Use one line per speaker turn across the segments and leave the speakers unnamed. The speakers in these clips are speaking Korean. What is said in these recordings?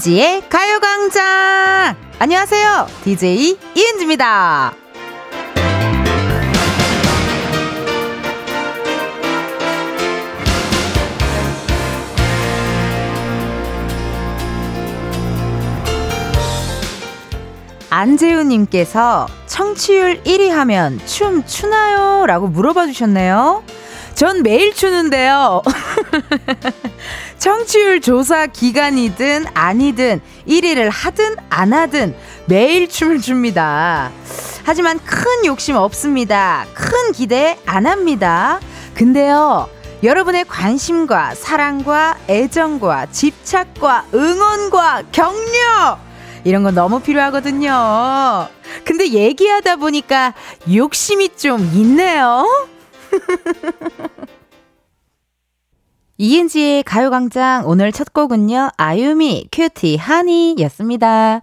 이은지의 가요광장! 안녕하세요. DJ 이은지입니다. 안재우님께서 청취율 1위 하면 춤 추나요? 라고 물어봐 주셨네요. 전 매일 추는데요. 청취율 조사 기간이든 아니든 1위를 하든 안 하든 매일 춤을 춥니다. 하지만 큰 욕심 없습니다. 큰 기대 안 합니다. 근데요. 여러분의 관심과 사랑과 애정과 집착과 응원과 격려 이런 건 너무 필요하거든요. 근데 얘기하다 보니까 욕심이 좀 있네요. 이은지의 가요광장 오늘 첫 곡은요, 아유미, Cutie Honey 였습니다.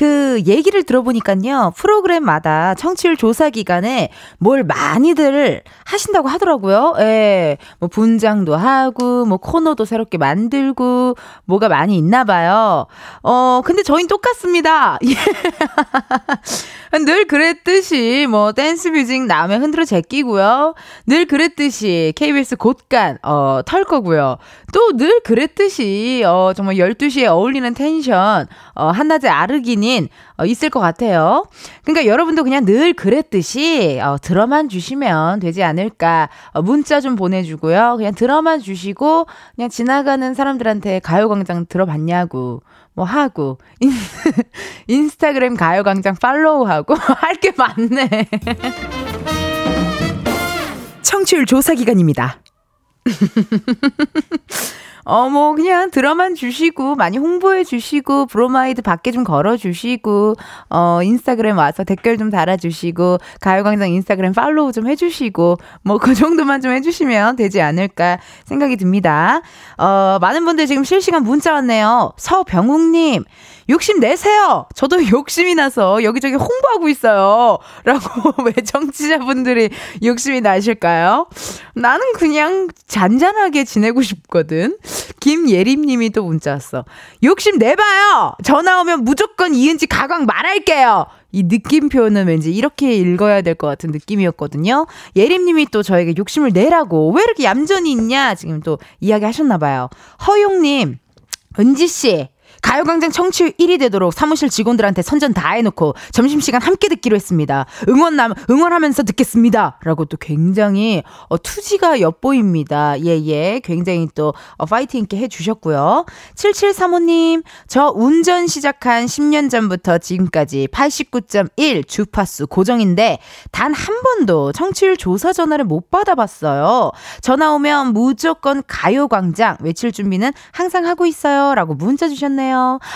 그 얘기를 들어보니까요, 프로그램마다 청취율 조사 기간에 뭘 많이들 하신다고 하더라고요. 예. 뭐 분장도 하고, 뭐 코너도 새롭게 만들고, 뭐가 많이 있나 봐요. 어, 근데 저희는 똑같습니다. 늘 그랬듯이 뭐 댄스 뮤직 나오면 흔들어 제끼고요. 늘 그랬듯이 KBS 곳간 어, 털 거고요. 또 늘 그랬듯이 어, 정말 12시에 어울리는 텐션 어, 한낮에 아르기 닌 어, 있을 것 같아요. 그러니까 여러분도 그냥 늘 그랬듯이 어, 들어만 주시면 되지 않을까. 어, 문자 좀 보내주고요. 그냥 들어만 주시고 그냥 지나가는 사람들한테 가요광장 들어봤냐고 뭐 하고 인, 인스타그램 가요광장 팔로우하고 할 게 많네. 청취율 조사 기간입니다. 어, 뭐, 그냥 들어만 주시고, 많이 홍보해 주시고, 브로마이드 밖에 좀 걸어 주시고, 어, 인스타그램 와서 댓글 좀 달아 주시고, 가요광장 인스타그램 팔로우 좀 해주시고, 뭐, 그 정도만 좀 해주시면 되지 않을까 생각이 듭니다. 어, 많은 분들 지금 실시간 문자 왔네요. 서병욱님, 욕심 내세요! 저도 욕심이 나서 여기저기 홍보하고 있어요. 라고 왜 정치자분들이 욕심이 나실까요? 나는 그냥 잔잔하게 지내고 싶거든. 김예림 님이 또 문자 왔어. 욕심 내봐요! 전화 오면 무조건 이은지 가광 말할게요! 이 느낌표는 왠지 이렇게 읽어야 될 것 같은 느낌이었거든요. 예림님이 또 저에게 욕심을 내라고 왜 이렇게 얌전히 있냐 지금 또 이야기 하셨나봐요. 허용님, 은지씨, 가요광장 청취율 1위 되도록 사무실 직원들한테 선전 다 해놓고 점심시간 함께 듣기로 했습니다. 응원 남, 응원하면서 듣겠습니다. 라고 또 굉장히, 어, 투지가 엿보입니다. 예, 예. 굉장히 또, 어, 파이팅 있게 해주셨고요. 7735님, 저 운전 시작한 10년 전부터 지금까지 89.1 주파수 고정인데, 단 한 번도 청취율 조사 전화를 못 받아봤어요. 전화 오면 무조건 가요광장 외칠 준비는 항상 하고 있어요. 라고 문자 주셨네요.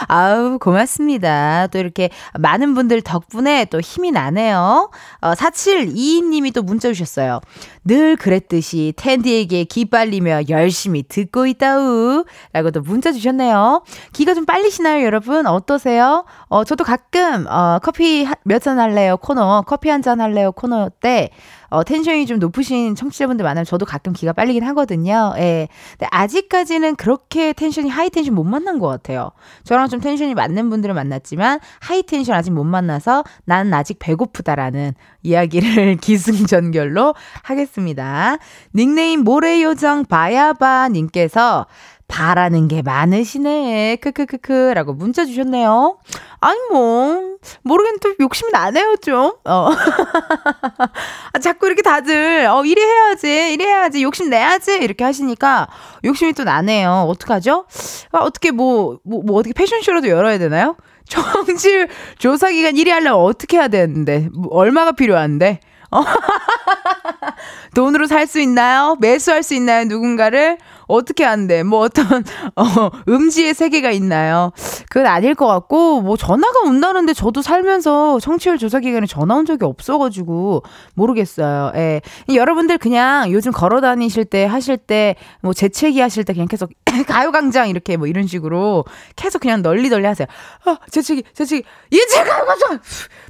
아우, 고맙습니다. 또 이렇게 많은 분들 덕분에 또 힘이 나네요. 어, 4722님이 또 문자 주셨어요. 늘 그랬듯이 은디에게 기 빨리며 열심히 듣고 있다우. 라고 또 문자 주셨네요. 기가 좀 빨리시나요, 여러분? 어떠세요? 어, 저도 가끔, 어, 커피 몇 잔 할래요? 코너, 커피 한 잔 할래요? 코너 때, 어, 텐션이 좀 높으신 청취자분들 많으면 저도 가끔 기가 빨리긴 하거든요. 예. 근데 아직까지는 그렇게 텐션이 high tension 못 만난 것 같아요. 저랑 좀 텐션이 맞는 분들을 만났지만 high tension 아직 못 만나서 나는 아직 배고프다라는 이야기를 기승전결로 하겠습니다. 닉네임 모래요정 바야바 님께서 바라는 게 많으시네. 크크크크 라고 문자 주셨네요. 아니 뭐 모르겠는데 욕심이 나네요 좀. 어. 아, 자꾸 이렇게 다들 어 이리 해야지 이리 해야지 욕심 내야지 이렇게 하시니까 욕심이 또 나네요. 어떡하죠? 아, 어떻게 뭐, 뭐, 뭐 어떻게 패션쇼라도 열어야 되나요? 정치 조사 기간 1위 하려면 어떻게 해야 되는데 뭐 얼마가 필요한데? 돈으로 살 수 있나요? 매수할 수 있나요? 누군가를? 어떻게 한대? 뭐 어떤, 어, 음지의 세계가 있나요? 그건 아닐 것 같고, 뭐 전화가 온다는데 저도 살면서 청취율 조사 기간에 전화 온 적이 없어가지고, 모르겠어요. 예. 여러분들 그냥 요즘 걸어 다니실 때, 하실 때, 뭐 재채기 하실 때 그냥 계속 가요광장 이렇게 뭐 이런 식으로 계속 그냥 널리 널리 하세요. 어, 저쪽이, 저쪽이, 이제 가요광장!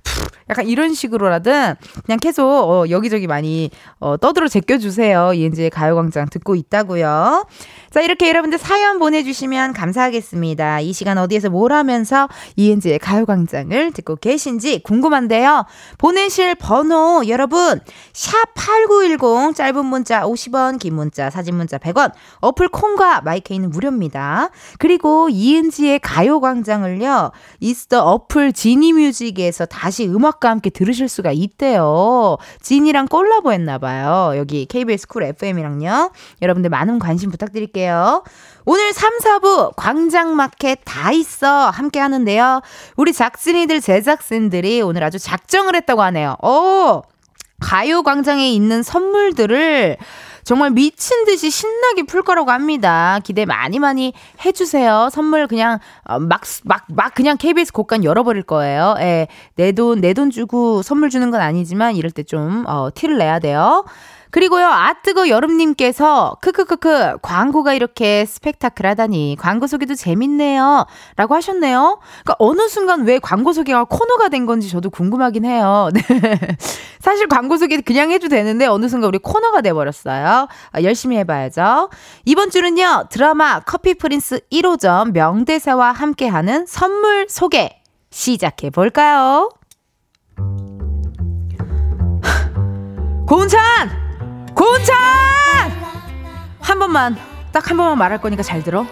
약간 이런 식으로라든 그냥 계속 어, 여기저기 많이 어, 떠들어 제껴주세요. 이은지의 가요광장 듣고 있다고요. 자, 이렇게 여러분들 사연 보내주시면 감사하겠습니다. 이 시간 어디에서 뭘 하면서 이은지의 가요광장을 듣고 계신지 궁금한데요. 보내실 번호 여러분 샵8910 짧은 문자 50원 긴 문자 사진 문자 100원 어플 콩과 My K는 무료입니다. 그리고 이은지의 가요광장을요. 이스터 어플 지니뮤직에서 다시 음악과 함께 들으실 수가 있대요. 지니랑 콜라보 했나봐요. 여기 KBS Cool FM이랑요. 여러분들 많은 관심 부탁드릴게요. 오늘 3, 4부 광장마켓 다 있어 함께 하는데요. 우리 작진이들 제작진들이 오늘 아주 작정을 했다고 하네요. 오! 가요광장에 있는 선물들을 정말 미친 듯이 신나게 풀 거라고 합니다. 기대 많이 많이 해주세요. 선물 그냥 어, 막, 막, 막 그냥 KBS 곡간 열어버릴 거예요. 예. 내 돈, 내 돈 주고 선물 주는 건 아니지만 이럴 때 좀, 어, 티를 내야 돼요. 그리고요, 아뜨거 여름님께서, 크크크크, 광고가 이렇게 스펙타클하다니, 광고 소개도 재밌네요. 라고 하셨네요. 그러니까 어느 순간 왜 광고 소개가 코너가 된 건지 저도 궁금하긴 해요. 네. 사실 광고 소개 그냥 해도 되는데, 어느 순간 우리 코너가 돼버렸어요. 아, 열심히 해봐야죠. 이번 주는요, 드라마 커피 프린스 1호점 명대사와 함께하는 선물 소개 시작해 볼까요? 고은찬! 고은찬! 한 번만, 딱 한 번만 말할 거니까 잘 들어.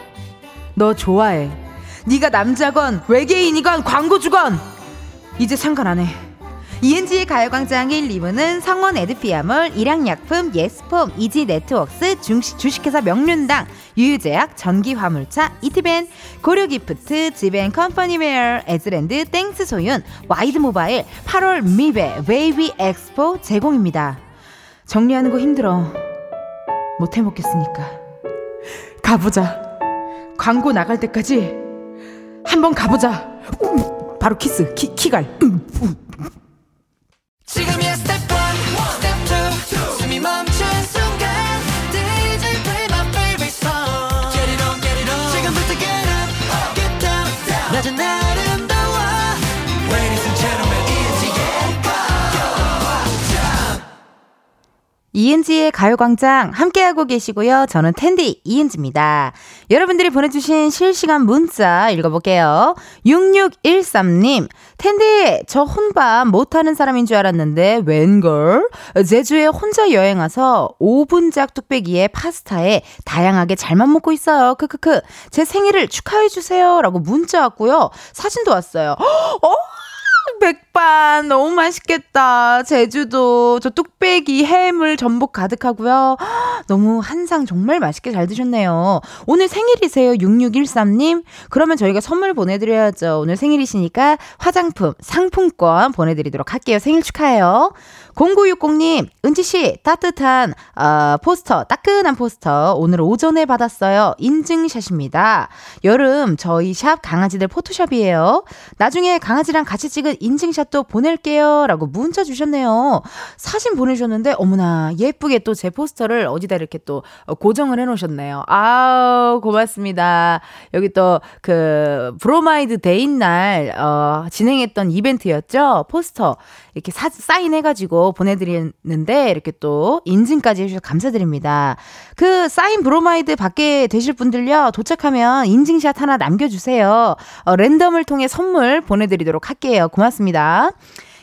너 좋아해. 네가 남자건 외계인이건 광고주건 이제 상관 안 해. 이은지의 가요광장 1, 2부는 성원 에드피아몰, 일양약품, 예스폼, 이지네트웍스, 주식회사 명륜당, 유유제약, 전기화물차, 이티벤, 고려기프트, 지벤컴퍼니웨어, 에즈랜드, 땡스 소윤, 와이드모바일, 8월 미베, 웨이비 엑스포 제공입니다. 정리하는 거 힘들어. 못 해먹겠으니까. 가보자. 광고 나갈 때까지 한번 가보자. 음, 바로 키스, 키, 키갈. 음, 음. 지금이야 이은지의 가요광장 함께하고 계시고요. 저는 텐디 이은지입니다. 여러분들이 보내주신 실시간 문자 읽어볼게요. 6613님, 텐디, 저 혼밥 못하는 사람인 줄 알았는데, 웬걸? 제주에 혼자 여행 와서 5분작 뚝배기에 파스타에 다양하게 잘만 먹고 있어요. 크크크. 제 생일을 축하해주세요. 라고 문자 왔고요. 사진도 왔어요. 어? 백반 너무 맛있겠다. 제주도 저 뚝배기 해물 전복 가득하고요. 너무 한상 정말 맛있게 잘 드셨네요. 오늘 생일이세요. 6613님. 그러면 저희가 선물 보내드려야죠. 오늘 생일이시니까 화장품 상품권 보내드리도록 할게요. 생일 축하해요. 0960님, 은지씨, 따뜻한, 어, 포스터, 따끈한 포스터, 오늘 오전에 받았어요. 인증샷입니다. 여름, 저희 샵 강아지들 포토샵이에요. 나중에 강아지랑 같이 찍은 인증샷도 보낼게요. 라고 문자 주셨네요. 사진 보내주셨는데, 어머나, 예쁘게 또 제 포스터를 어디다 이렇게 또 고정을 해 놓으셨네요. 아우, 고맙습니다. 여기 또, 그, 브로마이드 데이인 날, 어, 진행했던 이벤트였죠? 포스터. 이렇게 사, 사인해가지고 보내드리는데 이렇게 또 인증까지 해주셔서 감사드립니다. 그 사인 브로마이드 받게 되실 분들요 도착하면 인증샷 하나 남겨주세요. 어, 랜덤을 통해 선물 보내드리도록 할게요. 고맙습니다.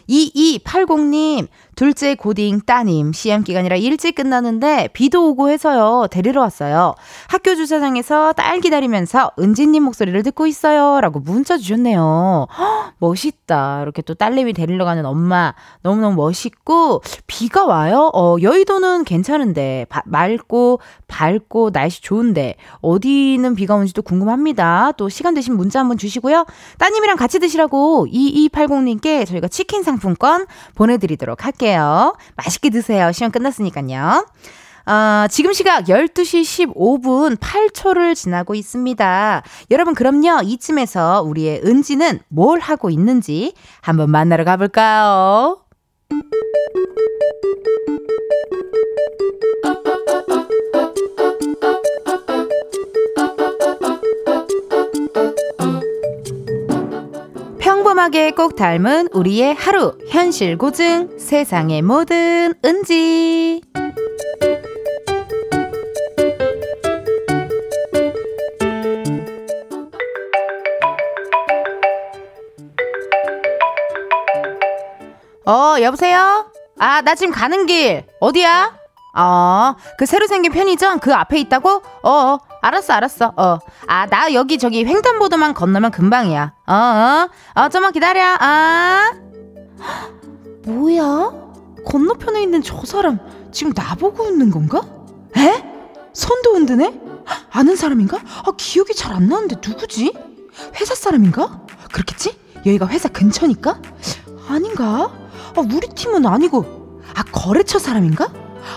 2280님, 둘째 고딩 따님, 시험 기간이라 일찍 끝나는데 비도 오고 해서요, 데리러 왔어요. 학교 주차장에서 딸 기다리면서 은지님 목소리를 듣고 있어요. 라고 문자 주셨네요. 허, 멋있다. 이렇게 또 딸내미 데리러 가는 엄마, 너무너무 멋있고, 비가 와요? 어, 여의도는 괜찮은데, 바, 맑고, 밝고, 날씨 좋은데, 어디는 비가 오는지도 궁금합니다. 또 시간 되신 문자 한번 주시고요. 따님이랑 같이 드시라고 2280님께 저희가 치킨 상품권 보내드리도록 할게요. 드릴게요. 맛있게 드세요. 시험 끝났으니까요. 어, 지금 시각 12시 15분 8초를 지나고 있습니다. 여러분, 그럼요. 이쯤에서 우리의 은지는 뭘 하고 있는지 한번 만나러 가볼까요? 꼼꼼하게 꼭 닮은 우리의 하루 현실 고증 세상의 모든 은지 어 여보세요? 아 나 지금 가는 길 어디야? 어, 그 새로 생긴 편의점 그 앞에 있다고? 어, 어 알았어, 알았어. 어. 아, 나 여기 저기 횡단보도만 건너면 금방이야. 어, 어. 어, 좀만 기다려. 아. 뭐야? 건너편에 있는 저 사람 지금 나보고 있는 건가? 에? 손도 흔드네? 아는 사람인가? 아, 기억이 잘 안 나는데 누구지? 회사 사람인가? 그렇겠지? 여기가 회사 근처니까? 아닌가? 아, 우리 팀은 아니고. 아, 거래처 사람인가?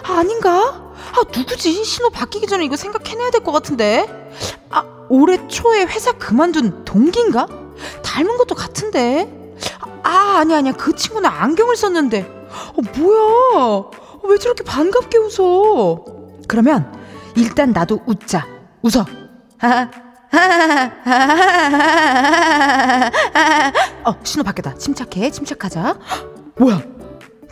아, 아닌가? 아, 누구지? 신호 바뀌기 전에 이거 생각해내야 될 것 같은데. 아, 올해 초에 회사 그만둔 동기인가? 닮은 것도 같은데. 아, 아니야, 아니야. 그 친구는 안경을 썼는데. 어, 뭐야? 왜 저렇게 반갑게 웃어? 그러면 일단 나도 웃자. 웃어. 어, 신호 바뀌었다. 침착해. 침착하자. 뭐야?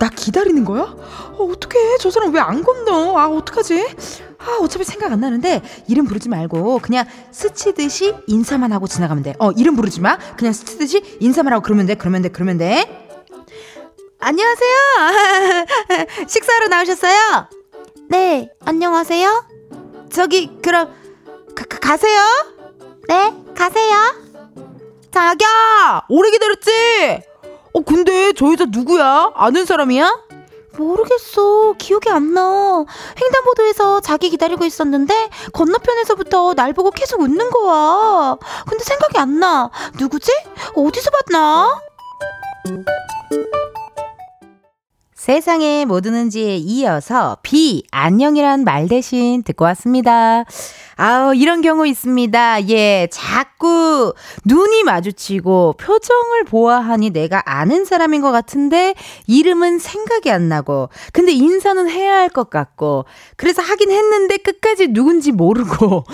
나 기다리는 거야? 어, 어떡해. 저 사람 왜 안 건너? 아, 어떡하지? 아, 어차피 생각 안 나는데, 이름 부르지 말고, 그냥 스치듯이 인사만 하고 지나가면 돼. 어, 이름 부르지 마. 그냥 스치듯이 인사만 하고 그러면 돼, 그러면 돼, 그러면 돼. 안녕하세요. 식사로 나오셨어요? 네, 안녕하세요. 저기, 그럼, 가, 가 세요? 네, 가세요. 자기야! 오래 기다렸지? 어, 근데 저 여자 누구야? 아는 사람이야? 모르겠어. 기억이 안 나. 횡단보도에서 자기 기다리고 있었는데 건너편에서부터 날 보고 계속 웃는 거야. 근데 생각이 안 나. 누구지? 어디서 봤나? 세상에 뭐 드는지에 이어서 비 안녕이란 말 대신 듣고 왔습니다. 아우, 이런 경우 있습니다. 예, 자꾸 눈이 마주치고 표정을 보아하니 내가 아는 사람인 것 같은데 이름은 생각이 안 나고 근데 인사는 해야 할 것 같고 그래서 하긴 했는데 끝까지 누군지 모르고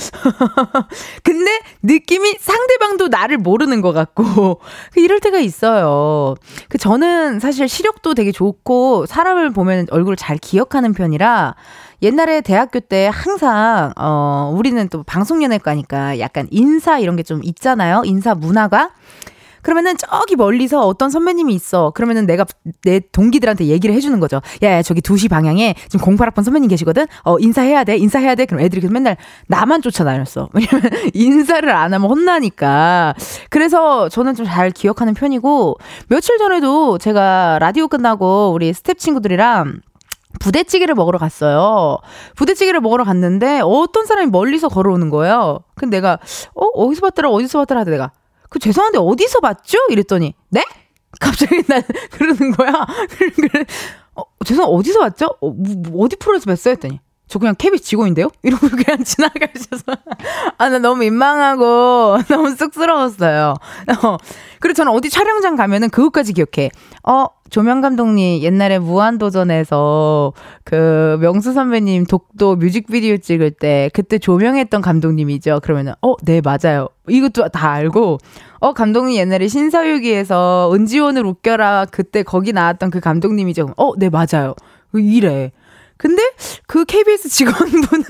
근데 느낌이 상대방도 나를 모르는 것 같고 그 이럴 때가 있어요. 그 저는 사실 시력도 되게 좋고 사람을 보면 얼굴을 잘 기억하는 편이라 옛날에 대학교 때 항상 어 우리는 또 방송연예과니까 약간 인사 이런 게 좀 있잖아요. 인사 문화가. 그러면은 저기 멀리서 어떤 선배님이 있어. 그러면은 내가 내 동기들한테 얘기를 해주는 거죠. 야, 야 저기 2시 방향에 지금 08학번 선배님 계시거든? 어, 인사해야 돼, 인사해야 돼. 그럼 애들이 계속 맨날 나만 쫓아다녔어. 왜냐면 인사를 안 하면 혼나니까. 그래서 저는 좀 잘 기억하는 편이고, 며칠 전에도 제가 라디오 끝나고 우리 스텝 친구들이랑 부대찌개를 먹으러 갔어요. 부대찌개를 먹으러 갔는데 어떤 사람이 멀리서 걸어오는 거예요. 근데 내가 어 어디서 봤더라 어디서 봤더라 하다 내가 그 죄송한데 어디서 봤죠? 이랬더니 네? 갑자기 난 그러는 거야. 그래 어 죄송 어디서 봤죠? 어, 뭐, 어디 프로에서 뵀어요? 했더니 저 그냥 케비 직원인데요? 이러고 그냥 지나가셔서. 아, 나 너무 민망하고 너무 쑥스러웠어요. 어. 그리고 저는 어디 촬영장 가면은 그것까지 기억해. 어, 조명 감독님 옛날에 무한도전에서 그 명수 선배님 독도 뮤직비디오 찍을 때 그때 조명했던 감독님이죠. 그러면은 어, 네, 맞아요. 이것도 다 알고 어, 감독님 옛날에 신서유기에서 은지원을 웃겨라 그때 거기 나왔던 그 감독님이죠. 어, 네, 맞아요. 이래. 근데 그 KBS 직원분은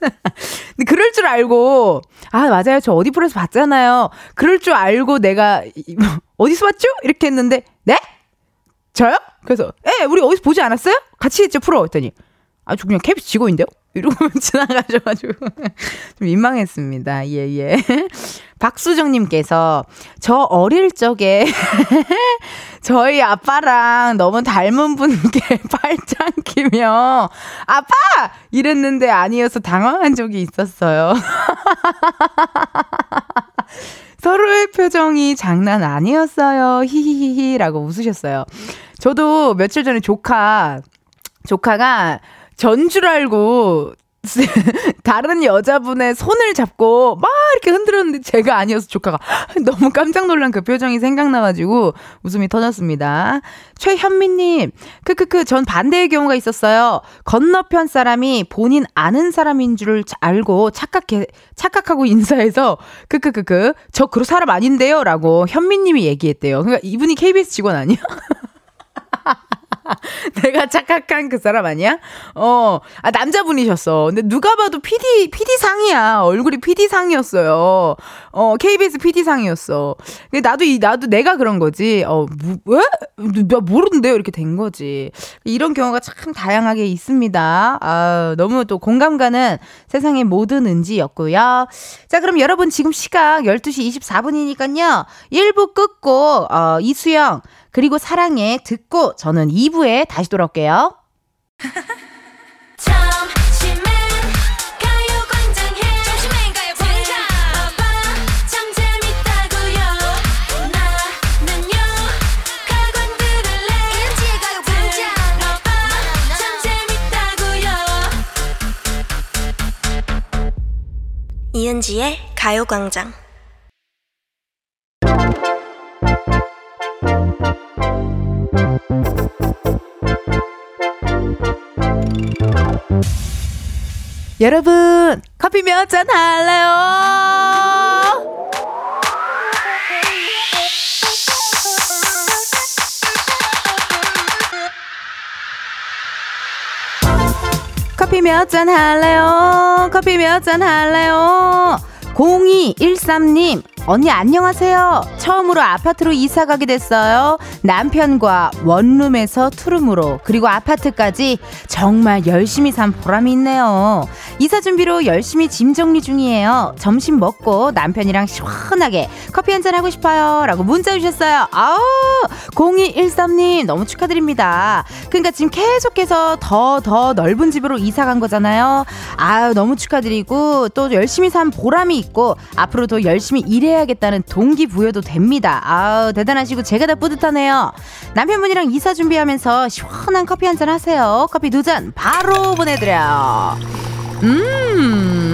그럴 줄 알고 아 맞아요. 저 어디 프로에서 봤잖아요. 그럴 줄 알고 내가 어디서 봤죠? 이렇게 했는데 네? 저요? 그래서 예 우리 어디서 보지 않았어요? 같이 했죠 프로 했더니 아주 그냥 KBS 직원인데요? 이러고 지나가셔가지고 좀 민망했습니다. 예, 예. 박수정님께서 저 어릴 적에 저희 아빠랑 너무 닮은 분께 팔짱 끼며 아빠! 이랬는데 아니어서 당황한 적이 있었어요. 서로의 표정이 장난 아니었어요. 히히히히라고 웃으셨어요. 저도 며칠 전에 조카, 조카가 전줄 알고 다른 여자분의 손을 잡고 막 이렇게 흔들었는데 제가 아니어서 조카가 너무 깜짝 놀란 그 표정이 생각나가지고 웃음이 터졌습니다. 최현미님, 크크크, 전 반대의 경우가 있었어요. 건너편 사람이 본인 아는 사람인 줄 알고 착각해, 착각하고 인사해서, 크크크크, 저 그런 사람 아닌데요? 라고 현미님이 얘기했대요. 그러니까 이분이 KBS 직원 아니야? 내가 착각한 그 사람 아니야? 어, 아, 남자분이셨어. 근데 누가 봐도 PD, PD상이야. 얼굴이 PD상이었어요. 어, KBS PD상이었어. 나도, 이, 나도 내가 그런 거지. 어, 뭐, 왜? 나 모르는데요? 이렇게 된 거지. 이런 경우가 참 다양하게 있습니다. 아, 너무 또 공감 가는 세상의 모든 은지였고요. 자, 그럼 여러분 지금 시각 12시 24분이니까요. 1부 끝고, 어, 이수영, 그리고 사랑해 듣고 저는 2부에 다시 돌아올게요.
이은지의 가요광장
여러분, 커피 몇 잔 할래요? 커피 몇 잔 할래요? 커피 몇 잔 할래요? 0213님, 언니 안녕하세요. 처음으로 아파트로 이사 가게 됐어요. 남편과 원룸에서 투룸으로 그리고 아파트까지 정말 열심히 산 보람이 있네요. 이사 준비로 열심히 짐 정리 중이에요. 점심 먹고 남편이랑 시원하게 커피 한잔 하고 싶어요 라고 문자 주셨어요. 아우 0213님 너무 축하드립니다. 그러니까 지금 계속해서 더 더 넓은 집으로 이사 간 거잖아요. 아유 너무 축하드리고 또 열심히 산 보람이 있고 앞으로 도 열심히 일해 해야겠다는 동기부여도 됩니다. 아우, 대단하시고 제가 다 뿌듯하네요. 남편분이랑 이사 준비하면서 시원한 커피 한 잔 하세요. 커피 두 잔 바로 보내드려요. 음.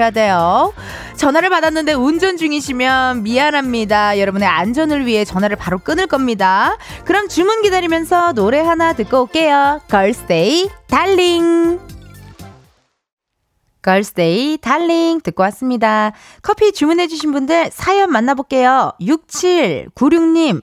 주셔야 돼요. 전화를 받았는데 운전 중이시면 미안합니다. 여러분의 안전을 위해 전화를 바로 끊을 겁니다. 그럼 주문 기다리면서 노래 하나 듣고 올게요. 걸스데이 Darling. 걸스데이 Darling 듣고 왔습니다. 커피 주문해주신 분들 사연 만나볼게요. 6796님.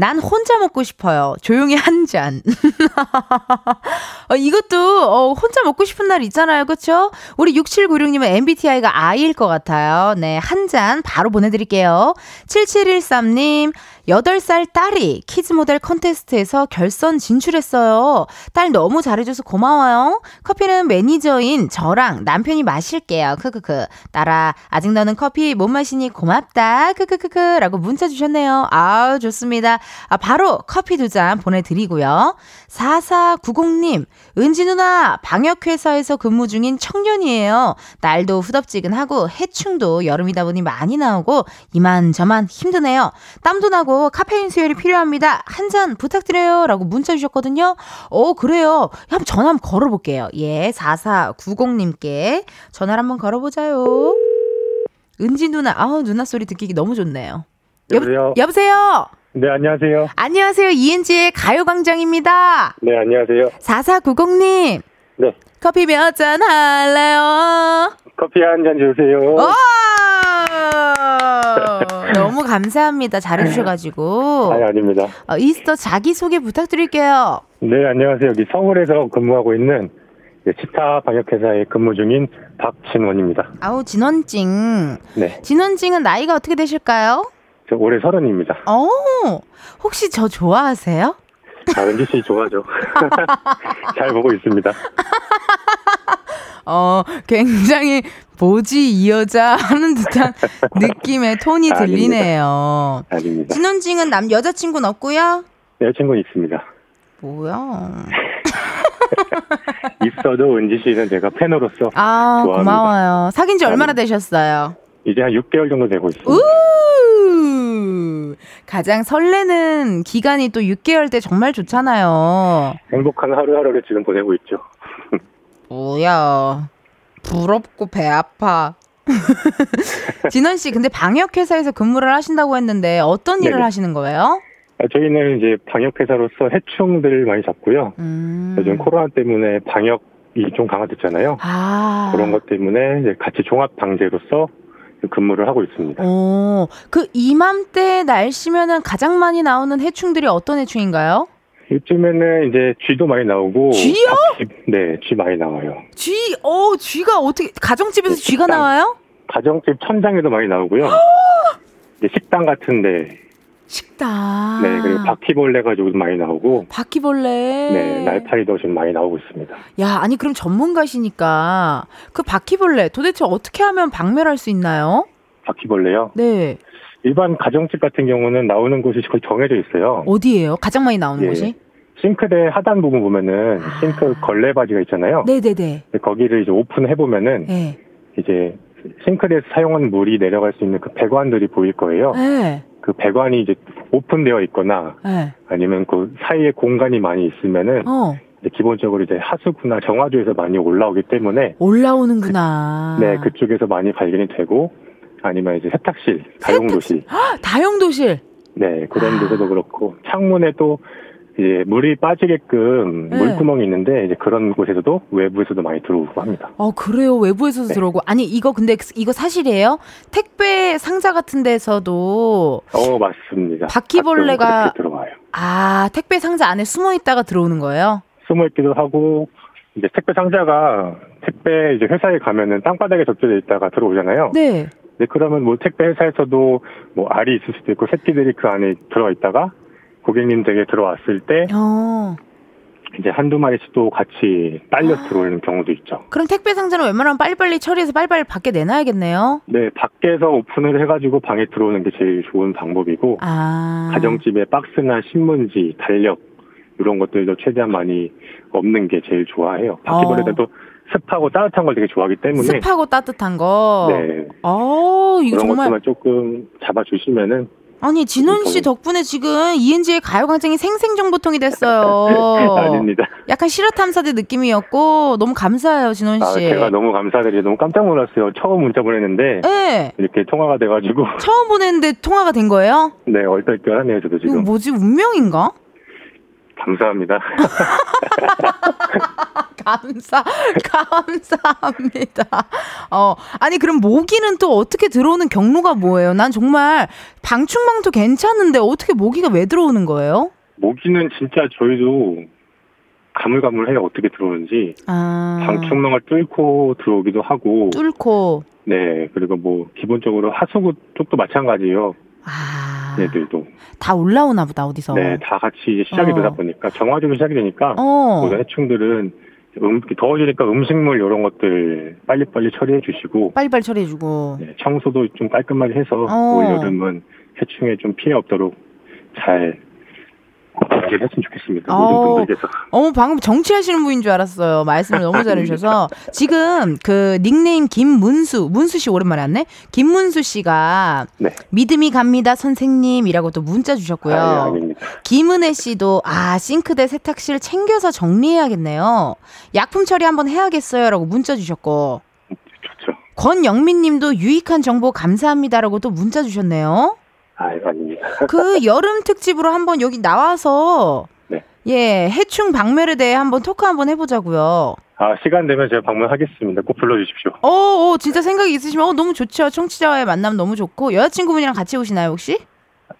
난 혼자 먹고 싶어요. 조용히 한 잔. 어, 이것도 어, 혼자 먹고 싶은 날 있잖아요. 그쵸? 우리 6796님은 MBTI가 I일 것 같아요. 네, 한 잔 바로 보내드릴게요. 7713님, 8살 딸이 kids 모델 콘테스트에서 결선 진출했어요. 딸 너무 잘해줘서 고마워요. 커피는 매니저인 저랑 남편이 마실게요. 크크크. 딸아, 아직 너는 커피 못 마시니 고맙다. 크크크크. 라고 문자 주셨네요. 아우, 좋습니다. 아, 바로 커피 두 잔 보내드리고요. 4490님, 은지 누나, 방역회사에서 근무 중인 청년이에요. 날도 후덥지근하고 해충도 여름이다 보니 많이 나오고 이만저만 힘드네요. 땀도 나고 카페인 수혈이 필요합니다. 한 잔 부탁드려요. 라고 문자 주셨거든요. 어, 그래요. 한번 전화 한번 걸어볼게요. 예, 4490님께 전화를 한번 걸어보자요. 은지 누나, 아우, 누나 소리 듣기 너무 좋네요.
여보세요?
여보, 여보세요?
네, 안녕하세요.
안녕하세요. 이은지의 가요광장입니다.
네, 안녕하세요.
4490님.
네.
커피 몇 잔 할래요?
커피 한 잔 주세요.
너무 감사합니다. 잘해주셔가지고.
아니, 아닙니다.
어, 이스터 자기소개 부탁드릴게요.
네, 안녕하세요. 여기 서울에서 근무하고 있는 시타 방역회사에 근무 중인 박진원입니다.
아우, 진원찡.
네.
진원찡은 나이가 어떻게 되실까요?
저 올해 서른입니다.
어, 혹시 저 좋아하세요?
아, 은지 씨 좋아하죠. 잘 보고 있습니다.
어, 굉장히 뭐지 이 여자 하는 듯한 느낌의 톤이
아닙니다.
들리네요.
아닙니다.
진혼징은 남 여자친구는 없고요.
여자친구는 있습니다.
뭐야?
있어도 은지 씨는 제가 팬으로서
아
좋아합니다.
고마워요. 사귄 지 얼마나
아닙니다.
되셨어요?
이제 한 6개월 정도 되고 있습니다.
우 가장 설레는 기간이 또 6개월 때 정말 좋잖아요.
행복한 하루하루를 지금 보내고 있죠.
뭐야? 부럽고 배 아파. 진원 씨, 근데 방역 회사에서 근무를 하신다고 했는데 어떤 일을
네네.
하시는 거예요?
아, 저희는 이제 방역회사로서 해충들을 많이 잡고요.
음.
요즘 코로나 때문에 방역 이 좀 강화됐잖아요.
아.
그런 것 때문에 이제 같이 종합 방제로서 근무를 하고 있습니다.
오, 그 이맘때 날씨면은 가장 많이 나오는 해충들이 어떤 해충인가요?
요즘에는 이제 쥐도 많이 나오고
쥐요?
닭집, 네, 쥐 많이 나와요.
쥐, 어, 쥐가 어떻게 가정집에서
네,
쥐가
식당.
나와요?
가정집 천장에도 많이 나오고요. 이제 식당 같은데,
식당.
네, 그리고 바퀴벌레 가지고도 많이 나오고,
바퀴벌레.
네, 날파리도 지금 많이 나오고 있습니다.
야, 아니 그럼 전문가시니까 그 바퀴벌레 도대체 어떻게 하면 박멸할 수 있나요?
바퀴벌레요.
네.
일반 가정집 같은 경우는 나오는 곳이 거의 정해져 있어요.
어디예요? 가장 많이 나오는
예.
곳이?
싱크대 하단 부분 보면은 싱크 걸레 바지가 있잖아요.
네, 네, 네.
거기를 이제 오픈해 보면은
네.
이제 싱크대에서 사용한 물이 내려갈 수 있는 그 배관들이 보일 거예요.
네.
그 배관이 이제 오픈되어 있거나
네.
아니면 그 사이에 공간이 많이 있으면은
어,
이제 기본적으로 이제 하수구나 정화조에서 많이 올라오기 때문에
올라오는구나.
네 그쪽에서 많이 발견이 되고 아니면 이제 세탁실, 다용도실
다용도실.
네 그런
아.
데서도 그렇고 창문에도 이제 물이 빠지게끔
네.
물구멍이 있는데 이제 그런 곳에서도 외부에서도 많이 들어오고 합니다.
어, 그래요. 외부에서도
네.
들어오고. 아니, 이거 근데 이거 사실이에요? 택배 상자 같은 데서도
어 맞습니다.
바퀴벌레가-
들어와요.
아, 택배 상자 안에 숨어 있다가 들어오는 거예요?
숨어 있기도 하고 이제 택배 상자가 택배 이제 회사에 가면은 땅바닥에 적혀져 있다가 들어오잖아요.
네.
네, 그러면 뭐 택배 회사에서도 뭐 알이 있을 수도 있고 새끼들이 그 안에 들어가 있다가 고객님 댁에 들어왔을 때
어.
이제 한두 마리씩 또 같이 딸려서 들어오는 경우도 있죠.
그럼 택배 상자는 웬만하면 빨리빨리 처리해서 빨리빨리 밖에 내놔야겠네요.
네, 밖에서 오픈을 해가지고 방에 들어오는 게 제일 좋은 방법이고
아.
가정집에 박스나 신문지, 달력 이런 것들도 최대한 많이 없는 게 제일 좋아해요. 바퀴벌레들도 습하고 따뜻한 걸 되게 좋아하기 때문에
습하고 따뜻한 거.
네,
어, 이거
그런
정말.
것들만 조금 잡아주시면은
아니, 진원 씨 덕분에 지금 ENG의 가요광장이 생생정보통이 됐어요.
아닙니다.
약간 실화탐사대 느낌이었고, 너무 감사해요, 진원
아,
씨.
제가 너무 감사드려요. 너무 깜짝 놀랐어요. 처음 문자 보냈는데
네.
이렇게 통화가 돼가지고
처음 보냈는데 통화가 된 거예요?
네 얼떨떨하네요. 저도
이거
지금
뭐지, 운명인가?
감사합니다.
감사, 감사합니다. 어, 아니, 그럼 모기는 또 어떻게 들어오는 경로가 뭐예요? 난 정말 방충망도 괜찮은데 어떻게 모기가 왜 들어오는 거예요?
모기는 진짜 저희도 가물가물해요. 어떻게 들어오는지
아.
방충망을 뚫고 들어오기도 하고
뚫고.
네 그리고 뭐 기본적으로 하수구 쪽도 마찬가지예요.
아.
얘들도
다 올라오나 보다, 어디서.
네 다 같이 이제 시작이
어.
되다 보니까 정화조기 시작이 되니까
어.
모든 해충들은 음, 더워지니까 음식물 이런 것들 빨리빨리 처리해 주시고
빨리빨리 처리해 주고.
네, 청소도 좀 깔끔하게 해서
어.
올 여름은 해충에 좀 피해 없도록 잘 이렇게 했으면 좋겠습니다.
어. 어머, 방금 정치하시는 분인 줄 알았어요. 말씀을 너무 잘해주셔서. 지금 그 닉네임 김문수, 문수 씨 오랜만에 왔네? 김문수 씨가
네.
믿음이 갑니다, 선생님이라고 또 문자 주셨고요.
아, 예.
김은혜 씨도 아 싱크대 세탁실 챙겨서 정리해야겠네요. 약품 처리 한번 해야겠어요라고 문자 주셨고
좋죠.
권영민 님도 유익한 정보 감사합니다라고 또 문자 주셨네요.
아, 아닙니다.
그 여름 특집으로 한번 여기 나와서
네.
예 해충 박멸에 대해 한번 토크 한번 해보자고요.
아, 시간 되면 제가 방문하겠습니다. 꼭 불러주십시오.
어, 어 진짜 생각이 있으시면 어, 너무 좋죠. 청취자와의 만남 너무 좋고 여자친구분이랑 같이 오시나요 혹시?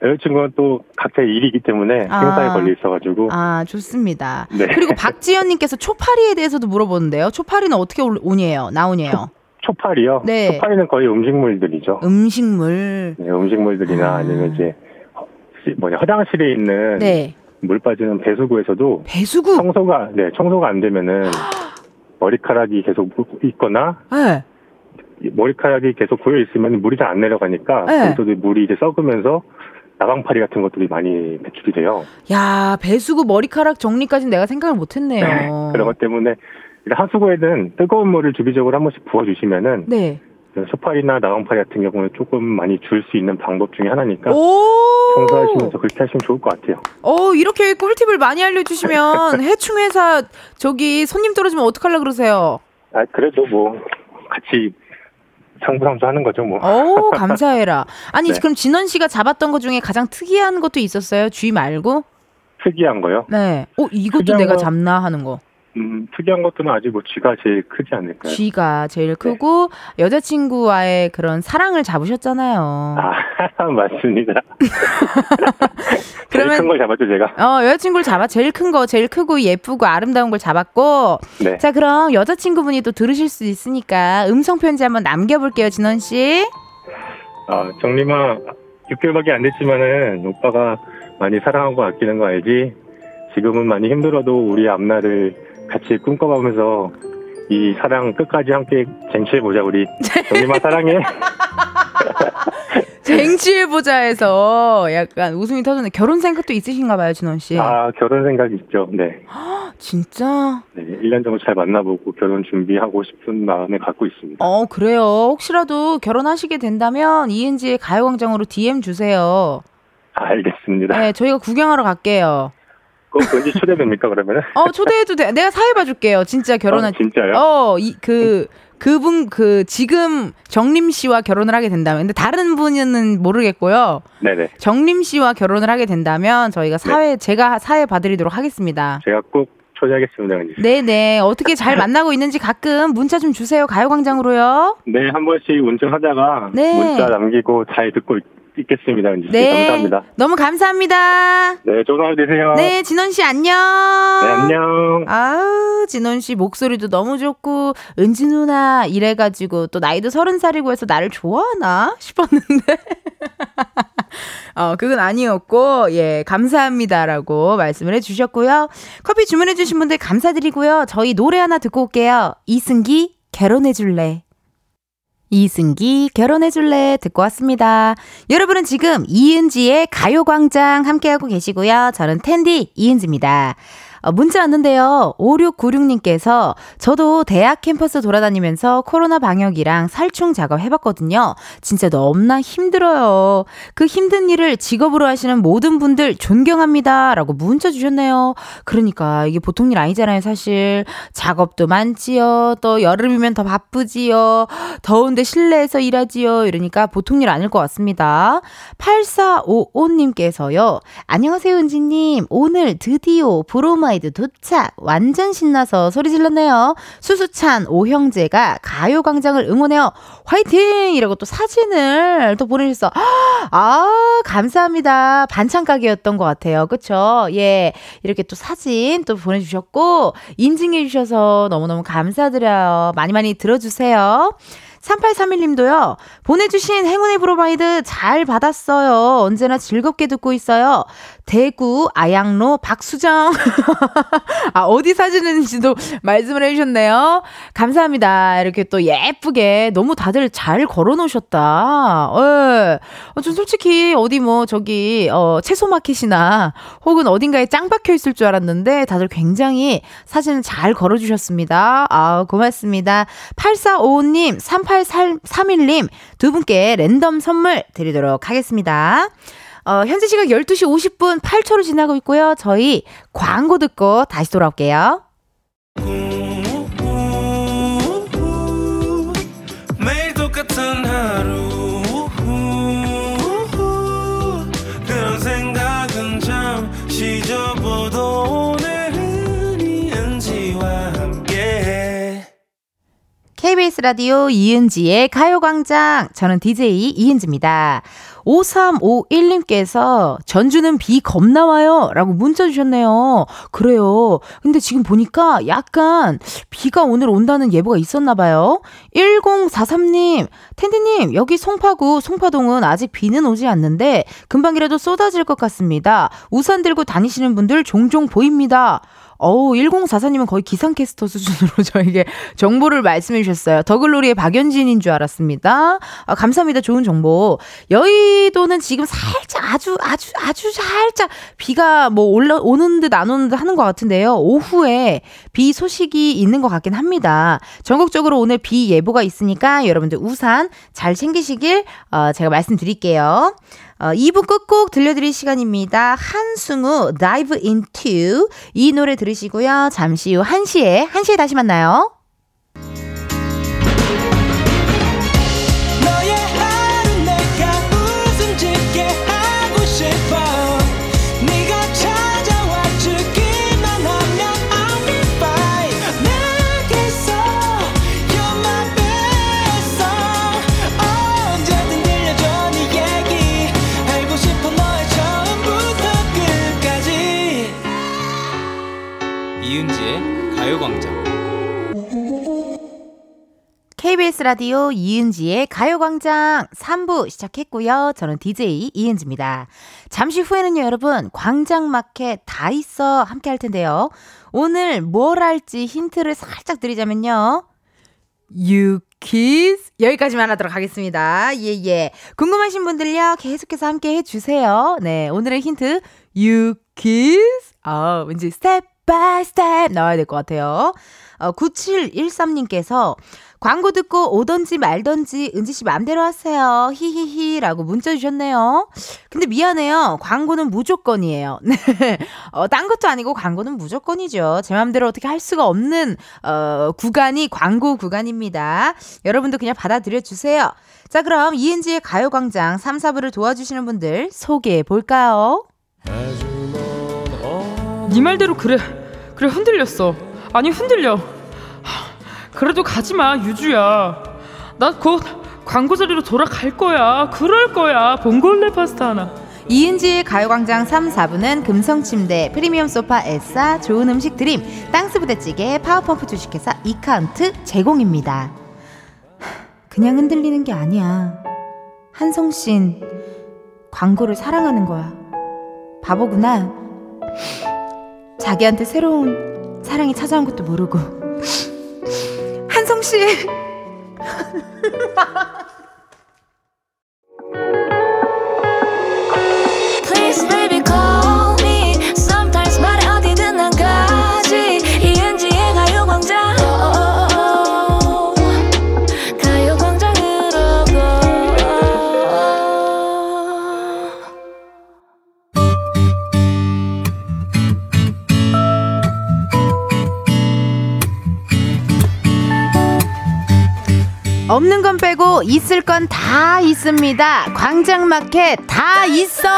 여자친구는 또 각자의 일이기 때문에
아.
행사에 걸려 있어가지고.
아 좋습니다.
네.
그리고 박지연님께서 초파리에 대해서도 물어보는데요. 초파리는 어떻게 올- 온이에요? 나온이에요?
초파리요?
네.
초파리는 거의 음식물들이죠.
음식물.
네, 음식물들이나
아.
아. 니면 이제 뭐냐 화장실에 있는
네.
물 빠지는 배수구에서도
배수구.
청소가 네 청소가 안 되면은 머리카락이 계속 있거나
네.
머리카락이 계속 고여 있으면 물이 잘 안 내려가니까
네.
물이 이제 썩으면서 나방파리 같은 것들이 많이 배출이 돼요.
야, 배수구 머리카락 정리까지는 내가 생각을 못 했네요.
그런 것 때문에 하수구에는 뜨거운 물을 주기적으로 한 번씩 부어주시면은
네.
소파리나 나방파리 같은 경우는 조금 많이 줄 수 있는 방법 중에 하나니까
오!
청소하시면서 그렇게 하시면 좋을 것 같아요.
어, 이렇게 꿀팁을 많이 알려주시면 해충 회사 저기 손님 떨어지면 어떡하려 그러세요?
아 그래도 뭐 같이 상부상조 하는 거죠 뭐.
어 감사해라. 아니,
네.
그럼 진원 씨가 잡았던 것 중에 가장 특이한 것도 있었어요? 쥐 말고?
특이한 거요?
네. 어, 이것도 내가
거-
잡나 하는 거.
음 특이한 것들은 아직 뭐 쥐가 제일 크지 않을까요?
쥐가 제일
네.
크고 여자친구와의 그런 사랑을 잡으셨잖아요.
아 맞습니다.
그러면-
큰 걸 잡았죠 제가.
어, 여자친구를 잡아 제일 큰 거, 제일 크고 예쁘고 아름다운 걸 잡았고.
네.
자, 그럼 여자친구분이 또 들으실 수 있으니까 음성 편지 한번 남겨볼게요, 진원 씨.
아 정림아 6개월밖에 안 됐지만은 오빠가 많이 사랑하고 아끼는 거 알지? 지금은 많이 힘들어도 우리 앞날을 같이 꿈꿔가면서 이 사랑 끝까지 함께 쟁취해보자 우리 정림아 사랑해
쟁취해보자에서 약간 웃음이 터졌네. 결혼 생각도 있으신가 봐요, 진원 씨.
아 결혼 생각 있죠 네.
진짜?
네 1년 정도 잘 만나보고 결혼 준비하고 싶은 마음에 갖고 있습니다
어, 그래요. 혹시라도 결혼하시게 된다면 이은지의 가요광장으로 DM 주세요.
아, 알겠습니다
네, 저희가 구경하러 갈게요.
꼭 언제 초대됩니까 그러면은?
어, 초대해도 돼. 내가 사회 봐줄게요. 진짜 결혼한.
어, 진짜요?
어, 이, 그, 그분, 그, 지금 정림 씨와 결혼을 하게 된다면. 근데 다른 분은 모르겠고요.
네네
정림 씨와 결혼을 하게 된다면 저희가 사회, 제가 사회 봐드리도록 하겠습니다.
제가 꼭 초대하겠습니다 씨.
네네. 어떻게 잘 만나고 있는지 가끔 문자 좀 주세요. 가요광장으로요.
네, 한 번씩 운전하다가
네.
문자 남기고 잘 듣고 있, 있겠습니다 은지 씨
네.
감사합니다
너무 감사합니다.
네 좋은 하루 되세요
네, 진원 씨 안녕.
네, 안녕
아우, 진원 씨 목소리도 너무 좋고, 은지 누나 이래 가지고, 또 나이도 서른 살이고 해서 나를 좋아하나? 싶었는데. 어, 그건 아니었고, 예, 감사합니다라고 말씀을 해주셨고요. 커피 주문해주신 분들 감사드리고요. 저희 노래 하나 듣고 올게요. 이승기, 결혼해줄래. 이승기 결혼해줄래 듣고 왔습니다. 여러분은 지금 이은지의 가요광장 함께하고 계시고요. 저는 텐디 이은지입니다. 어, 문자 왔는데요. 5696님께서 저도 대학 캠퍼스 돌아다니면서 코로나 방역이랑 살충 작업 해봤거든요. 진짜 너무나 힘들어요. 그 힘든 일을 직업으로 하시는 모든 분들 존경합니다. 라고 문자 주셨네요. 그러니까 이게 보통 일 아니잖아요, 사실. 작업도 많지요. 또 여름이면 더 바쁘지요. 더운데 실내에서 일하지요. 이러니까 보통 일 아닐 것 같습니다. 8455님께서요. 안녕하세요, 은지님. 오늘 드디어 브로마 이드 도착. 완전 신나서 소리 질렀네요. 수수찬 오형제가 가요광장을 응원해요. 화이팅! 이라고 또 사진을 또 보내주셨어. 아, 감사합니다. 반찬 가게였던 것 같아요. 그쵸? 예. 이렇게 또 사진 또 보내주셨고, 인증해 주셔서 너무너무 감사드려요. 많이 많이 들어주세요. 3831님도요, 보내주신 행운의 브로마이드 잘 받았어요. 언제나 즐겁게 듣고 있어요. 대구 아양로 박수정. 아, 어디 사진인지도 말씀을 해주셨네요. 감사합니다. 이렇게 또 예쁘게 너무 다들 잘 걸어 놓으셨다. 예. 어, 좀 솔직히 어디 뭐 저기, 어, 채소마켓이나 혹은 어딘가에 짱 박혀 있을 줄 알았는데 다들 굉장히 사진을 잘 걸어 주셨습니다. 아, 고맙습니다. 8455님, 3831님 두 분께 랜덤 선물 드리도록 하겠습니다. 어, 현재 시각 12시 50분 8초로 지나고 있고요. 저희 광고 듣고 다시 돌아올게요.
매일 똑같은 하루 그런 생각은 잠시 접어도 오늘은 이은지와 함께
KBS 라디오 이은지의 가요광장. 저는 DJ 이은지입니다. 5351님께서 전주는 비 겁나 와요. 라고 문자 주셨네요. 그래요. 근데 지금 보니까 약간 비가 오늘 온다는 예보가 있었나 봐요. 1043님, 텐디님, 여기 송파구, 송파동은 아직 비는 오지 않는데 금방이라도 쏟아질 것 같습니다. 우산 들고 다니시는 분들 종종 보입니다. 어우, 1044님은 거의 기상캐스터 수준으로 저에게 정보를 말씀해 주셨어요. 더글로리의 박연진인 줄 알았습니다. 아, 감사합니다. 좋은 정보. 여의도는 지금 살짝 아주, 아주, 아주 살짝 비가 뭐 올라, 오는 듯 안 오는 듯 하는 것 같은데요. 오후에 비 소식이 있는 것 같긴 합니다. 전국적으로 오늘 비 예보가 있으니까 여러분들 우산 잘 챙기시길, 어, 제가 말씀드릴게요. 어, 2부 끝곡 들려드릴 시간입니다. 한승우 Dive Into 이 노래 들으시고요. 잠시 후 1시에 1시에 다시 만나요.
가요광장
KBS 라디오 이은지의 가요광장 3부 시작했고요. 저는 DJ 이은지입니다. 잠시 후에는요, 여러분, 광장마켓 다 있어 함께 할 텐데요. 오늘 뭘 할지 힌트를 살짝 드리자면요. Kiss 여기까지만 하도록 하겠습니다. 예, 예. 궁금하신 분들요, 계속해서 함께 해주세요. 네, 오늘의 힌트, kiss. 아, 왠지 Step by Step 나와야 될 것 같아요. 어, 9713님께서 광고 듣고 오던지 말던지 은지씨 맘대로 하세요. 히히히 라고 문자 주셨네요. 근데 미안해요. 광고는 무조건이에요. 네. 어, 딴 것도 아니고 광고는 무조건이죠. 제 맘대로 어떻게 할 수가 없는, 어, 구간이 광고 구간입니다. 여러분도 그냥 받아들여 주세요. 자, 그럼 이은지의 가요광장 3, 4부를 도와주시는 분들 소개해 볼까요?
네 말대로 그래 그래 흔들렸어 아니 흔들려 하, 그래도 가지마 유주야 나 곧 광고 자리로 돌아갈 거야 그럴 거야 봉골레 파스타 하나
이은지의 가요광장 3, 4부는 금성침대, 프리미엄 소파 에싸, 좋은 음식 드림, 땅스 부대찌개, 파워펌프 주식회사 이카운트 제공입니다. 그냥 흔들리는 게 아니야. 한성신 광고를 사랑하는 거야. 바보구나. 자기한테 새로운 사랑이 찾아온 것도 모르고. 한성 씨! 없는 건 빼고 있을 건 다 있습니다. 광장마켓 다 있어!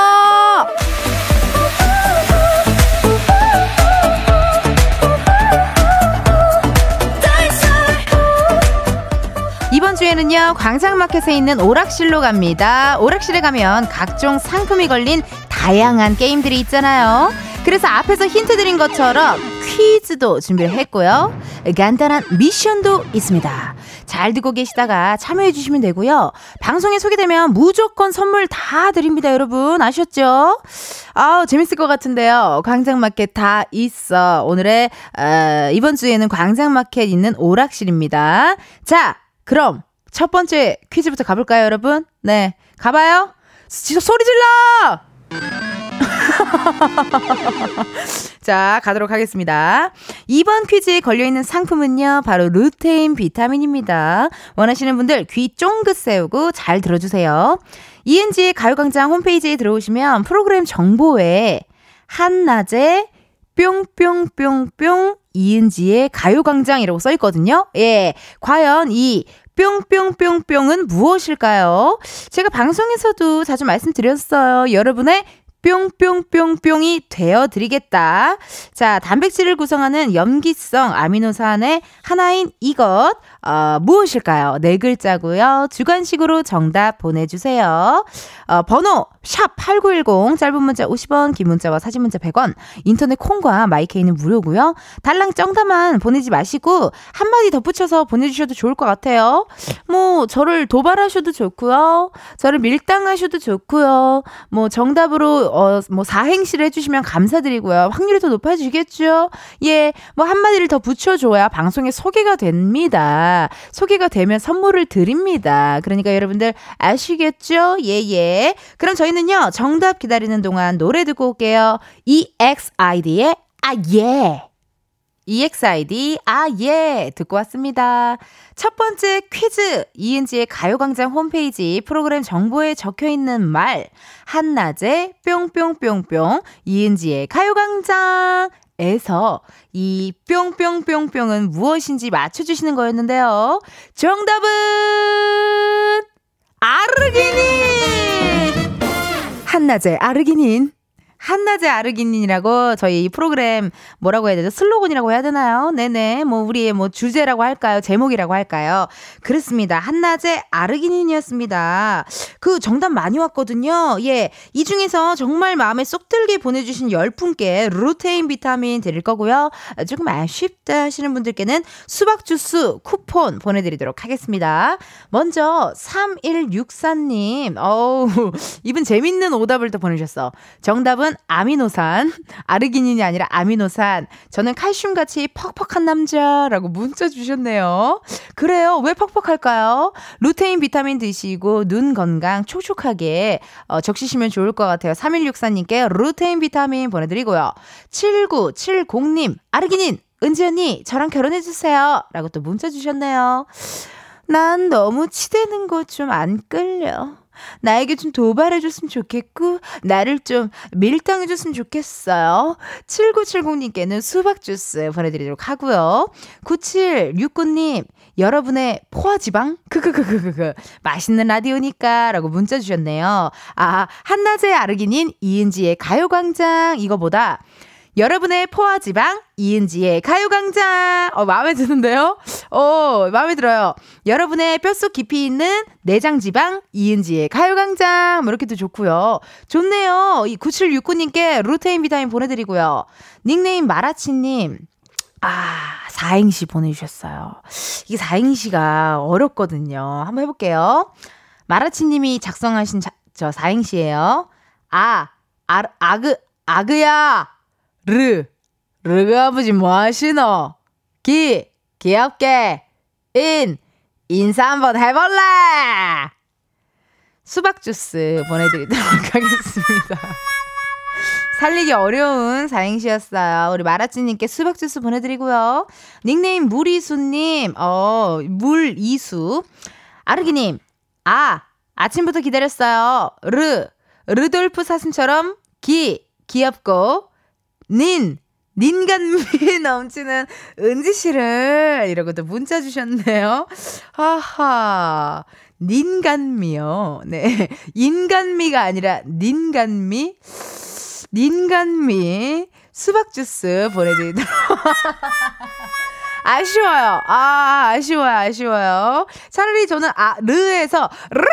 이번 주에는요, 광장마켓에 있는 오락실로 갑니다. 오락실에 가면 각종 상품이 걸린 다양한 게임들이 있잖아요. 그래서 앞에서 힌트 드린 것처럼 퀴즈도 준비를 했고요. 간단한 미션도 있습니다. 잘 듣고 계시다가 참여해 주시면 되고요. 방송에 소개되면 무조건 선물 다 드립니다, 여러분. 아셨죠? 아우, 재밌을 것 같은데요. 광장마켓 다 있어. 오늘의, 어, 이번 주에는 광장마켓 있는 오락실입니다. 자, 그럼 첫 번째 퀴즈부터 가볼까요, 여러분? 네. 가봐요. 소- 소리 질러! 자, 가도록 하겠습니다. 이번 퀴즈에 걸려있는 상품은요, 바로 루테인 비타민입니다. 원하시는 분들 귀 쫑긋 세우고 잘 들어주세요. 이은지의 가요광장 홈페이지에 들어오시면 프로그램 정보에 한낮에 뿅뿅뿅뿅 이은지의 가요광장이라고 써 있거든요. 예. 과연 이 뿅뿅뿅뿅은 무엇일까요? 제가 방송에서도 자주 말씀드렸어요. 여러분의 뿅뿅뿅뿅이 되어드리겠다. 자, 단백질을 구성하는 염기성 아미노산의 하나인 이것, 어, 무엇일까요? 네 글자고요. 주관식으로 정답 보내주세요. 어, 번호 샵 8910 짧은 문자 50원 긴 문자와 사진 문자 100원 인터넷 콩과 마이케이는 무료고요. 달랑 정답만 보내지 마시고 한마디 덧붙여서 보내주셔도 좋을 것 같아요. 뭐 저를 도발하셔도 좋고요. 저를 밀당하셔도 좋고요. 뭐 정답으로 어, 뭐 사행시를 해주시면 감사드리고요. 확률이 더 높아지겠죠. 예, 뭐 한마디를 더 붙여줘야 방송에 소개가 됩니다. 소개가 되면 선물을 드립니다. 그러니까 여러분들 아시겠죠? 예, 예. 그럼 저희는요, 정답 기다리는 동안 노래 듣고 올게요. EXID의 아, 예. EXID, 아, 예. 듣고 왔습니다. 첫 번째 퀴즈. 이은지의 가요광장 홈페이지 프로그램 정보에 적혀 있는 말. 한낮에 뿅뿅뿅뿅. 이은지의 가요광장. 에서 이 뿅뿅뿅뿅은 무엇인지 맞춰주시는 거였는데요. 정답은 아르기닌! 한낮의 아르기닌. 한낮의 아르기닌이라고 저희 이 프로그램 뭐라고 해야 되죠? 슬로건이라고 해야 되나요? 네네. 뭐 우리의 뭐 주제라고 할까요? 제목이라고 할까요? 그렇습니다. 한낮의 아르기닌이었습니다. 그 정답 많이 왔거든요. 예. 이 중에서 정말 마음에 쏙 들게 보내주신 10분께 루테인 비타민 드릴 거고요. 조금 아쉽다 하시는 분들께는 수박 주스 쿠폰 보내드리도록 하겠습니다. 먼저 3164님. 어우, 이분 재밌는 오답을 또 보내주셨어. 정답은 아미노산. 아르기닌이 아니라 아미노산. 저는 칼슘같이 퍽퍽한 남자라고 문자 주셨네요. 그래요. 왜 퍽퍽할까요? 루테인 비타민 드시고 눈 건강 촉촉하게 어, 적시시면 좋을 것 같아요. 3164님께 루테인 비타민 보내드리고요. 7970님, 아르기닌, 은지 언니, 저랑 결혼해주세요. 라고 또 문자 주셨네요. 난 너무 치대는 거 좀 안 끌려. 나에게 좀 도발해줬으면 좋겠고, 나를 좀 밀당해줬으면 좋겠어요. 7970님께는 수박 주스 보내드리도록 하고요. 9769님, 여러분의 포화지방? 크크크크크크. 맛있는 라디오니까. 라고 문자 주셨네요. 아, 한낮의 아르기닌 이은지의 가요광장. 이거보다 여러분의 포화지방 이은지의 가요광장 어 마음에 드는데요? 어 마음에 들어요. 여러분의 뼛속 깊이 있는 내장지방 이은지의 가요광장 뭐 이렇게도 좋고요. 좋네요. 이 9769님께 루테인 비타민 보내드리고요. 닉네임 마라치님 아, 사행시 보내주셨어요. 이게 사행시가 어렵거든요. 한번 해볼게요. 마라치님이 작성하신 자, 저 사행시예요. 아, 아, 아그, 아그야, 르, 르가 아버지 뭐 하시노? 기, 귀엽게, 인, 인사 한번 해볼래! 수박 주스 보내드리도록 하겠습니다. 살리기 어려운 사행시였어요. 우리 마라찌님께 수박 주스 보내드리고요. 닉네임 무리수님, 어, 물이수. 아르기님, 아, 아침부터 기다렸어요. 르, 르돌프 사슴처럼 기, 귀엽고, 닌, 닌간미 넘치는 은지 씨를 이러고 또 문자 주셨네요. 하하. 닌간미요. 네. 인간미가 아니라 닌간미. 닌간미 수박 주스 보내 드리도록. 아쉬워요. 아, 아쉬워요. 아쉬워요. 차라리 저는 아, 르에서 르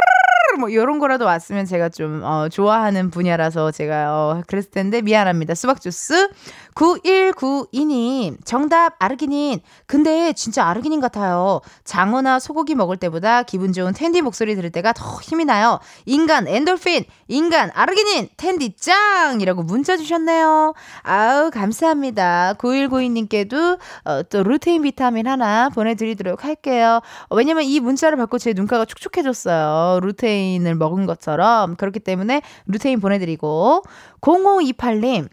뭐 이런 거라도 왔으면 제가 좀 어, 좋아하는 분야라서 제가 어, 그랬을 텐데 미안합니다. 수박 주스 9192님 정답 아르기닌. 근데 진짜 아르기닌 같아요. 장어나 소고기 먹을 때보다 기분 좋은 텐디 목소리 들을 때가 더 힘이 나요. 인간 엔돌핀, 인간 아르기닌, 텐디 짱이라고 문자 주셨네요. 아우 감사합니다. 9192님께도 어, 또 루테인 비타민 하나 보내드리도록 할게요. 어, 왜냐면 이 문자를 받고 제 눈가가 촉촉해졌어요. 루테인 을 먹은 것처럼 그렇기 때문에 루테인 보내드리고 0528님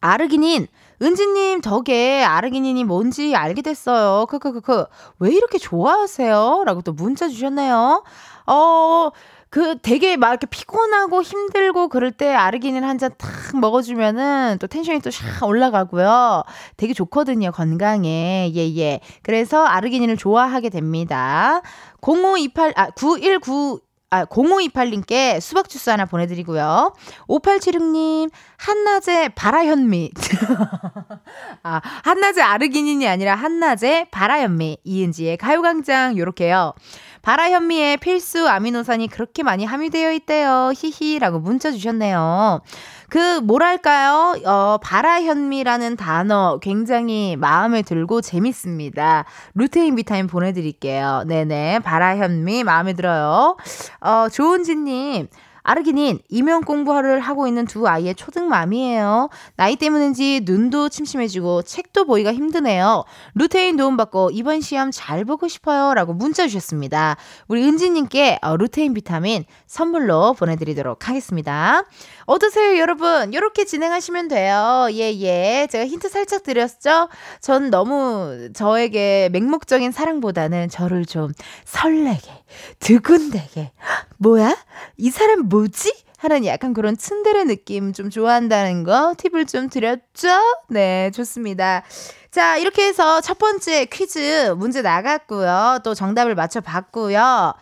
아르기닌 은지님 덕에 아르기닌이 뭔지 알게 됐어요. 크크크크. 왜 이렇게 좋아하세요? 라고 또 문자 주셨네요. 어, 그 되게 막 이렇게 피곤하고 힘들고 그럴 때 아르기닌 한 잔 탁 먹어주면은 또 텐션이 또 샥 올라가고요. 되게 좋거든요. 건강에. 예, 예. 그래서 아르기닌을 좋아하게 됩니다. 0528, 아, 919 아, 0528님께 수박 주스 하나 보내드리고요. 5876님, 한낮에 바라현미. 아, 한낮에 아르기닌이 아니라 한낮에 바라현미. 이은지의 가요광장, 요렇게요. 바라현미에 필수 아미노산이 그렇게 많이 함유되어 있대요. 히히 라고 문자 주셨네요. 그 뭐랄까요? 어, 바라현미라는 단어 굉장히 마음에 들고 재밌습니다. 루테인 비타민 보내드릴게요. 네네. 바라현미 마음에 들어요. 어, 조은지님. 아르기닌 임용 공부를 하고 있는 두 아이의 초등맘이에요. 나이 때문인지 눈도 침침해지고 책도 보기가 힘드네요. 루테인 도움받고 이번 시험 잘 보고 싶어요. 라고 문자 주셨습니다. 우리 은지님께 어, 루테인 비타민 선물로 보내드리도록 하겠습니다. 어떠세요, 여러분? 이렇게 진행하시면 돼요. 예, 예. 제가 힌트 살짝 드렸죠? 전 너무 저에게 맹목적인 사랑보다는 저를 좀 설레게, 두근대게. 뭐야? 이 사람 뭐지? 하는 약간 그런 츤데레 느낌 좀 좋아한다는 거 팁을 좀 드렸죠? 네, 좋습니다. 자, 이렇게 해서 첫 번째 퀴즈 문제 나갔고요. 또 정답을 맞춰봤고요.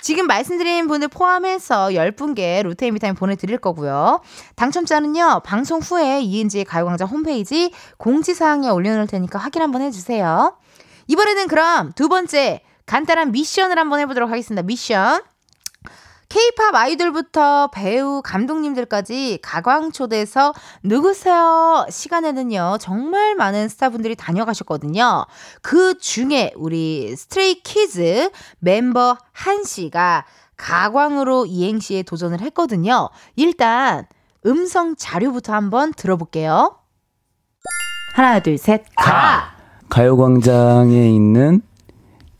지금 말씀드린 분들 포함해서 10분께 루테인 비타민 보내드릴 거고요. 당첨자는요, 방송 후에 이은지의 가요광장 홈페이지 공지사항에 올려놓을 테니까 확인 한번 해주세요. 이번에는 그럼 두 번째 간단한 미션을 한번 해보도록 하겠습니다. 미션. 케이팝 아이돌부터 배우, 감독님들까지 가광초대석 누구세요? 시간에는요, 정말 많은 스타분들이 다녀가셨거든요. 그 중에 우리 스트레이 키즈 멤버 한 씨가 가광으로 이행시에 도전을 했거든요. 일단 음성 자료부터 한번 들어볼게요. 하나, 둘, 셋, 가!
가요광장에 있는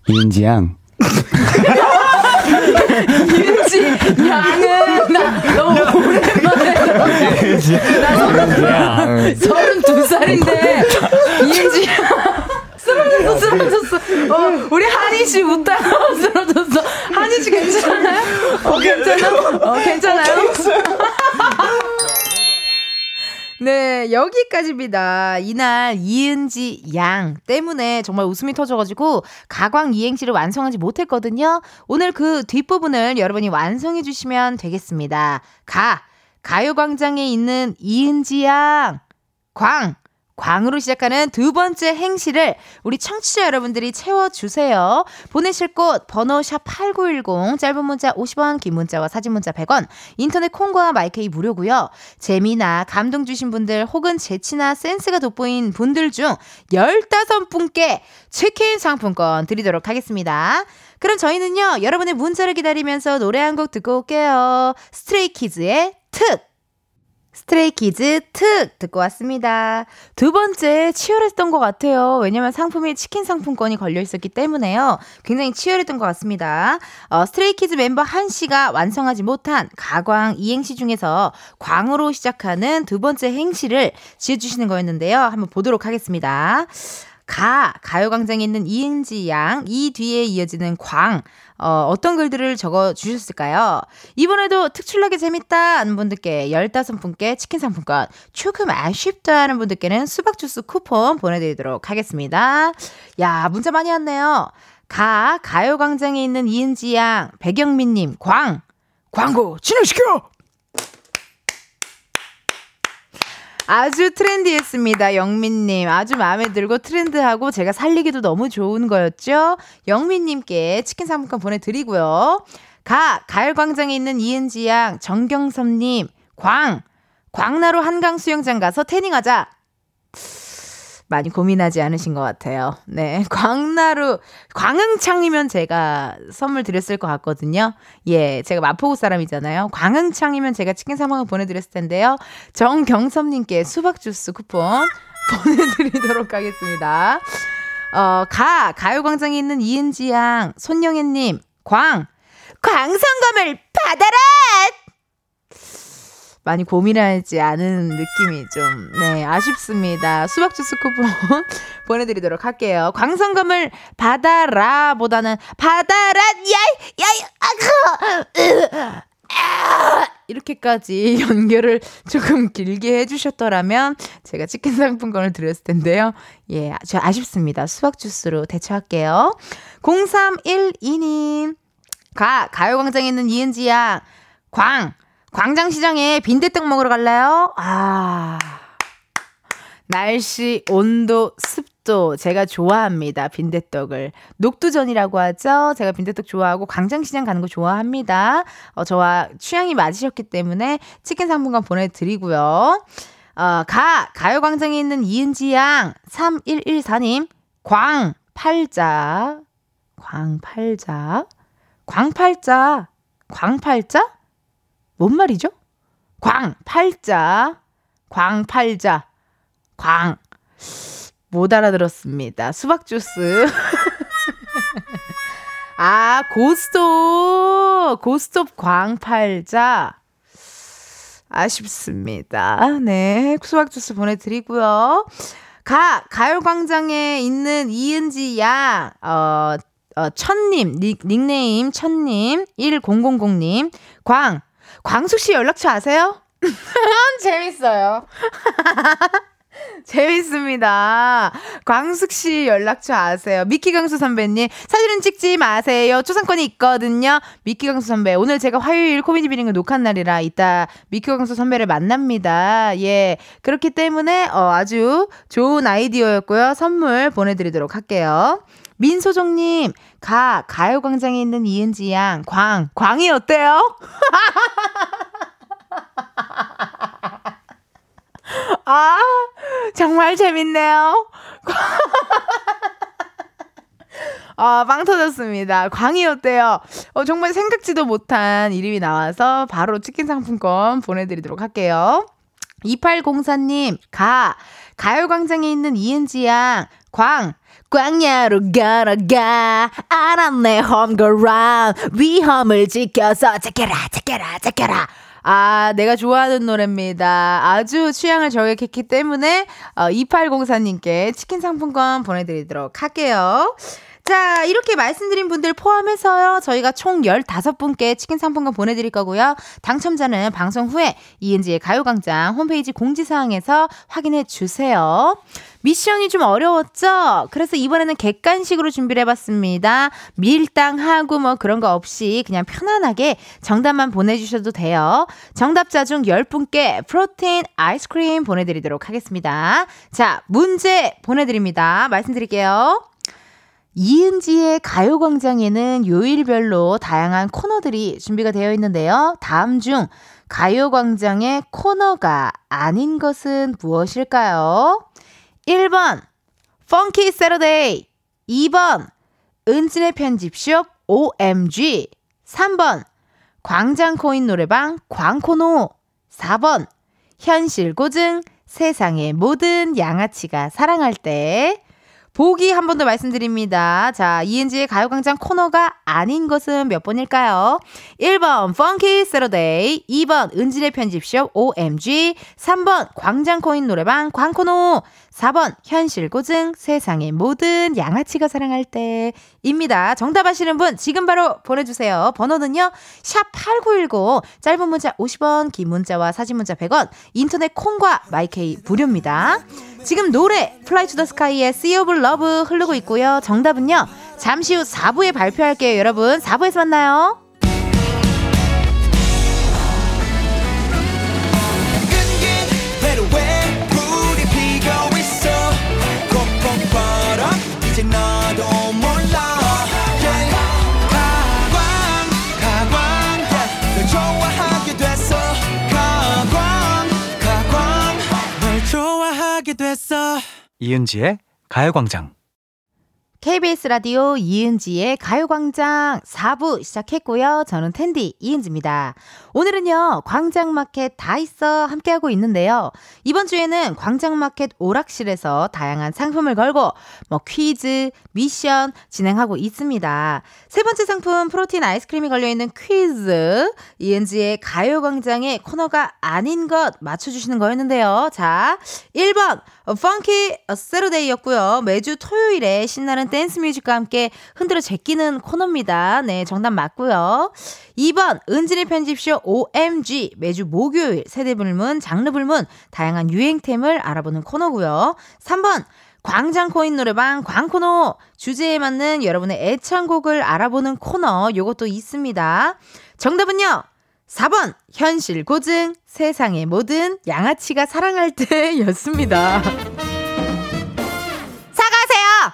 이은지양.
이은지? 양은 나 너무 오랜만에 나 서른 서른 두 살인데. 이은지. 쓰러졌어 쓰러졌어. 어 우리 한희 씨 웃다가 쓰러졌어. 한희 씨 괜찮아요? 어 괜찮아? 어 괜찮아요? 네, 여기까지입니다. 이날 이은지 양 때문에 정말 웃음이 터져가지고 가광 이행시를 완성하지 못했거든요. 오늘 그 뒷부분을 여러분이 완성해 주시면 되겠습니다. 가, 가요광장에 있는 이은지 양, 광, 광으로 시작하는 두 번째 행시를 우리 청취자 여러분들이 채워주세요. 보내실 곳 번호 샵8910 짧은 문자 50원 긴 문자와 사진 문자 100원 인터넷 콩과 마이케이 무료고요. 재미나 감동 주신 분들 혹은 재치나 센스가 돋보인 분들 중 15분께 치킨 상품권 드리도록 하겠습니다. 그럼 저희는요 여러분의 문자를 기다리면서 노래 한 곡 듣고 올게요. 스트레이키즈의 특 스트레이키즈 특 듣고 왔습니다. 두 번째 치열했던 것 같아요. 왜냐면 상품이 치킨 상품권이 걸려 있었기 때문에요. 굉장히 치열했던 것 같습니다. 어, 스트레이키즈 멤버 한 씨가 완성하지 못한 가광 이행시 중에서 광으로 시작하는 두 번째 행시를 지어주시는 거였는데요. 한번 보도록 하겠습니다. 가, 가요광장에 있는 이은지 양, 이 뒤에 이어지는 광, 어, 어떤 글들을 적어 주셨을까요? 이번에도 특출나게 재밌다 하는 분들께 15분께 치킨 상품권, 조금 아쉽다 하는 분들께는 수박 주스 쿠폰 보내드리도록 하겠습니다. 야, 문자 많이 왔네요. 가, 가요광장에 있는 이은지 양, 백영민님, 광, 광고 진행시켜! 아주 트렌디했습니다. 영민님. 아주 마음에 들고 트렌드하고 제가 살리기도 너무 좋은 거였죠. 영민님께 치킨 상품권 보내드리고요. 가, 가을광장에 있는 이은지 양, 정경섭님, 광, 광나루 한강 수영장 가서 태닝하자. 많이 고민하지 않으신 것 같아요. 네. 광나루, 광흥창이면 제가 선물 드렸을 것 같거든요. 예. 제가 마포구 사람이잖아요. 광흥창이면 제가 치킨 사망을 보내드렸을 텐데요. 정경섭님께 수박주스 쿠폰 보내드리도록 하겠습니다. 어, 가, 가요광장에 있는 이은지 양, 손영애님, 광, 광선검을 받아라! 많이 고민하지 않은 느낌이 좀, 네, 아쉽습니다. 수박 주스 쿠폰 보내드리도록 할게요. 광선검을 받아라 보다는 받아라, 야, 야, 아, 아, 이렇게까지 연결을 조금 길게 해주셨더라면 제가 치킨 상품권을 드렸을 텐데요. 예, 저 아쉽습니다. 수박 주스로 대처할게요. 0312님. 가, 가요광장에 있는 이은지 양. 광, 광장시장에 빈대떡 먹으러 갈래요? 아. 날씨, 온도, 습도 제가 좋아합니다. 빈대떡을. 녹두전이라고 하죠. 제가 빈대떡 좋아하고 광장시장 가는 거 좋아합니다. 어, 저와 취향이 맞으셨기 때문에 치킨 상품권 보내드리고요. 어, 가, 가요광장에 있는 이은지 양, 3114님, 광, 팔자, 광팔자, 광팔자, 광팔자? 뭔 말이죠? 광 팔자, 광 팔자, 광. 못 알아들었습니다. 수박 주스. 아, 고스톱! 고스톱 광팔자. 아쉽습니다. 네. 수박 주스 보내드리고요. 가, 가요광장에 있는 이은지 양, 어, 어, 천님, 닉, 닉네임 천님, 1000님, 광, 광숙 씨 연락처 아세요? 재밌어요. 재밌습니다. 광숙 씨 연락처 아세요? 미키 강수 선배님 사진은 찍지 마세요. 초상권이 있거든요. 미키 강수 선배 오늘 제가 화요일 코미디 비링을 녹화한 날이라 이따 미키 강수 선배를 만납니다. 예 그렇기 때문에 어, 아주 좋은 아이디어였고요. 선물 보내드리도록 할게요. 민소정님, 가, 가요광장에 있는 이은지 양, 광, 광이 어때요? 아, 정말 재밌네요. 아, 빵 터졌습니다. 광이 어때요? 어, 정말 생각지도 못한 이름이 나와서 바로 치킨 상품권 보내드리도록 할게요. 2804님, 가, 가요광장에 있는 이은지 양, 광, 광야로 걸어가 알았네 홈그라운 위험을 지켜서 제껴라 제껴라 제껴라 아, 내가 좋아하는 노래입니다. 아주 취향을 저격했기 때문에 어, 2804님께 치킨 상품권 보내드리도록 할게요. 자, 이렇게 말씀드린 분들 포함해서요, 저희가 총 15분께 치킨 상품권 보내드릴 거고요. 당첨자는 방송 후에 이은지의 가요광장 홈페이지 공지사항에서 확인해 주세요. 미션이 좀 어려웠죠? 그래서 이번에는 객관식으로 준비를 해봤습니다. 밀당하고 뭐 그런 거 없이 그냥 편안하게 정답만 보내주셔도 돼요. 정답자 중 10분께 프로테인 아이스크림 보내드리도록 하겠습니다. 자, 문제 보내드립니다. 말씀드릴게요. 이은지의 가요광장에는 요일별로 다양한 코너들이 준비가 되어 있는데요. 다음 중 가요광장의 코너가 아닌 것은 무엇일까요? 1번, Funky Saturday. 2번, 은지네 편집숍 OMG. 3번, 광장코인 노래방 광코노. 4번, 현실 고증 세상의 모든 양아치가 사랑할 때. 보기 한 번 더 말씀드립니다. 자, 이은지의 가요광장 코너가 아닌 것은 몇 번일까요? 1번, Funky Saturday. 2번, 은지네 편집숍 OMG. 3번, 광장코인 노래방 광코노. 4번, 현실 고증 세상의 모든 양아치가 사랑할 때 입니다. 정답 아시는 분 지금 바로 보내주세요. 번호는요, 샵8910. 짧은 문자 50원, 긴 문자와 사진 문자 100원. 인터넷 콩과 마이케이 무료입니다. 지금 노래 플라이 투 더 스카이의 Sea of Love 흐르고 있고요. 정답은요. 잠시 후 4부에 발표할게요, 여러분. 4부에서 만나요.
이은지의 가요광장.
KBS 라디오 이은지의 가요광장 4부 시작했고요. 저는 텐디 이은지입니다. 오늘은요, 광장마켓 다 있어 함께하고 있는데요. 이번 주에는 광장마켓 오락실에서 다양한 상품을 걸고 뭐 퀴즈, 미션 진행하고 있습니다. 세 번째 상품 프로틴 아이스크림이 걸려있는 퀴즈. 이은지의 가요광장의 코너가 아닌 것 맞춰주시는 거였는데요. 자, 1번, Funky Saturday였고요. 매주 토요일에 신나는 댄스 뮤직과 함께 흔들어 제끼는 코너입니다. 네, 정답 맞고요. 2번 은지의 편집숍 OMG 매주 목요일 세대 불문 장르 불문 다양한 유행템을 알아보는 코너고요. 3번 광장 코인 노래방 광코노 주제에 맞는 여러분의 애창곡을 알아보는 코너 요것도 있습니다. 정답은요. 4번 현실 고증 세상의 모든 양아치가 사랑할 때였습니다. 사과하세요.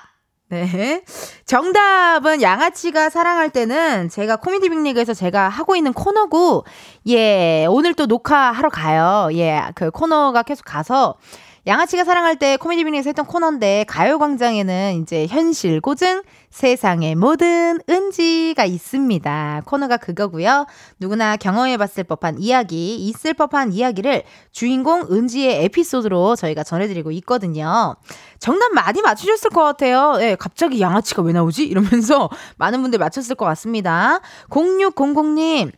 네. 정답은 양아치가 사랑할 때는 제가 코미디 빅리그에서 제가 하고 있는 코너고, 예, 오늘 또 녹화하러 가요. 예, 그 코너가 계속 가서 양아치가 사랑할 때 코미디 빅리그에서 했던 코너인데 가요광장에는 이제 현실 고증 세상의 모든 은지가 있습니다. 코너가 그거고요. 누구나 경험해봤을 법한 이야기, 있을 법한 이야기를 주인공 은지의 에피소드로 저희가 전해드리고 있거든요. 정답 많이 맞추셨을 것 같아요. 예, 갑자기 양아치가 왜 나오지? 이러면서 많은 분들 맞췄을 것 같습니다. 0600님,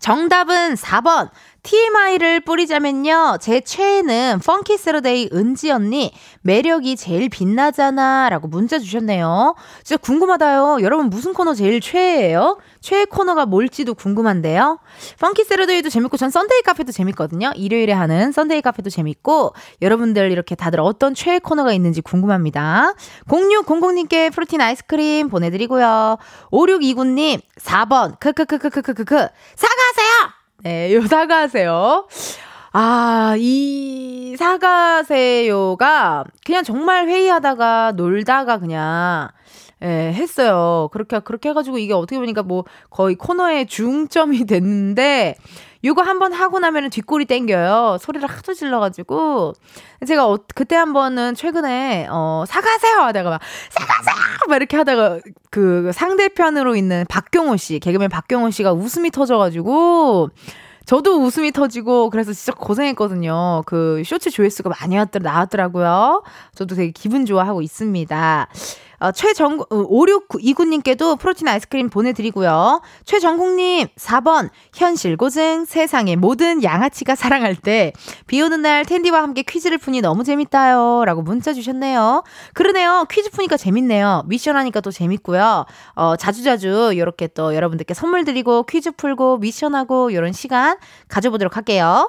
정답은 4번. TMI를 뿌리자면요. 제 최애는 펑키 세러데이 은지 언니 매력이 제일 빛나잖아 라고 문자 주셨네요. 진짜 궁금하다요. 여러분 무슨 코너 제일 최애예요? 최애 코너가 뭘지도 궁금한데요. Funky Saturday도 재밌고 전 Sunday 카페도 재밌거든요. 일요일에 하는 Sunday 카페도 재밌고 여러분들 이렇게 다들 어떤 최애 코너가 있는지 궁금합니다. 0600님께 프로틴 아이스크림 보내드리고요. 5629님 4번 크크크크크크크 사과하세요. 네, 요 사과하세요. 아, 이 사과하세요가 그냥 정말 회의하다가 놀다가 그냥 예, 했어요. 그렇게, 그렇게 해 가지고 이게 어떻게 보니까 뭐 거의 코너의 중점이 됐는데, 요거 한번 하고 나면은 뒷골이 땡겨요. 소리를 하도 질러가지고. 제가 어, 그때 한 번은 최근에, 어, 사과하세요! 하다가 막, 사과하세요! 막 이렇게 하다가 그 상대편으로 있는 박경호 씨, 개그맨 박경호 씨가 웃음이 터져가지고, 저도 웃음이 터지고 그래서 진짜 고생했거든요. 그 쇼츠 조회수가 많이 왔더, 나왔더라고요. 저도 되게 기분 좋아하고 있습니다. 어, 최정, 5629님께도 어, 프로틴 아이스크림 보내드리고요. 최정국님, 4번, 현실 고증, 세상의 모든 양아치가 사랑할 때, 비 오는 날 텐디와 함께 퀴즈를 푸니 너무 재밌다요. 라고 문자 주셨네요. 그러네요. 퀴즈 푸니까 재밌네요. 미션 하니까 또 재밌고요. 어, 자주자주 이렇게 또 여러분들께 선물 드리고 퀴즈 풀고 미션하고 이런 시간 가져보도록 할게요.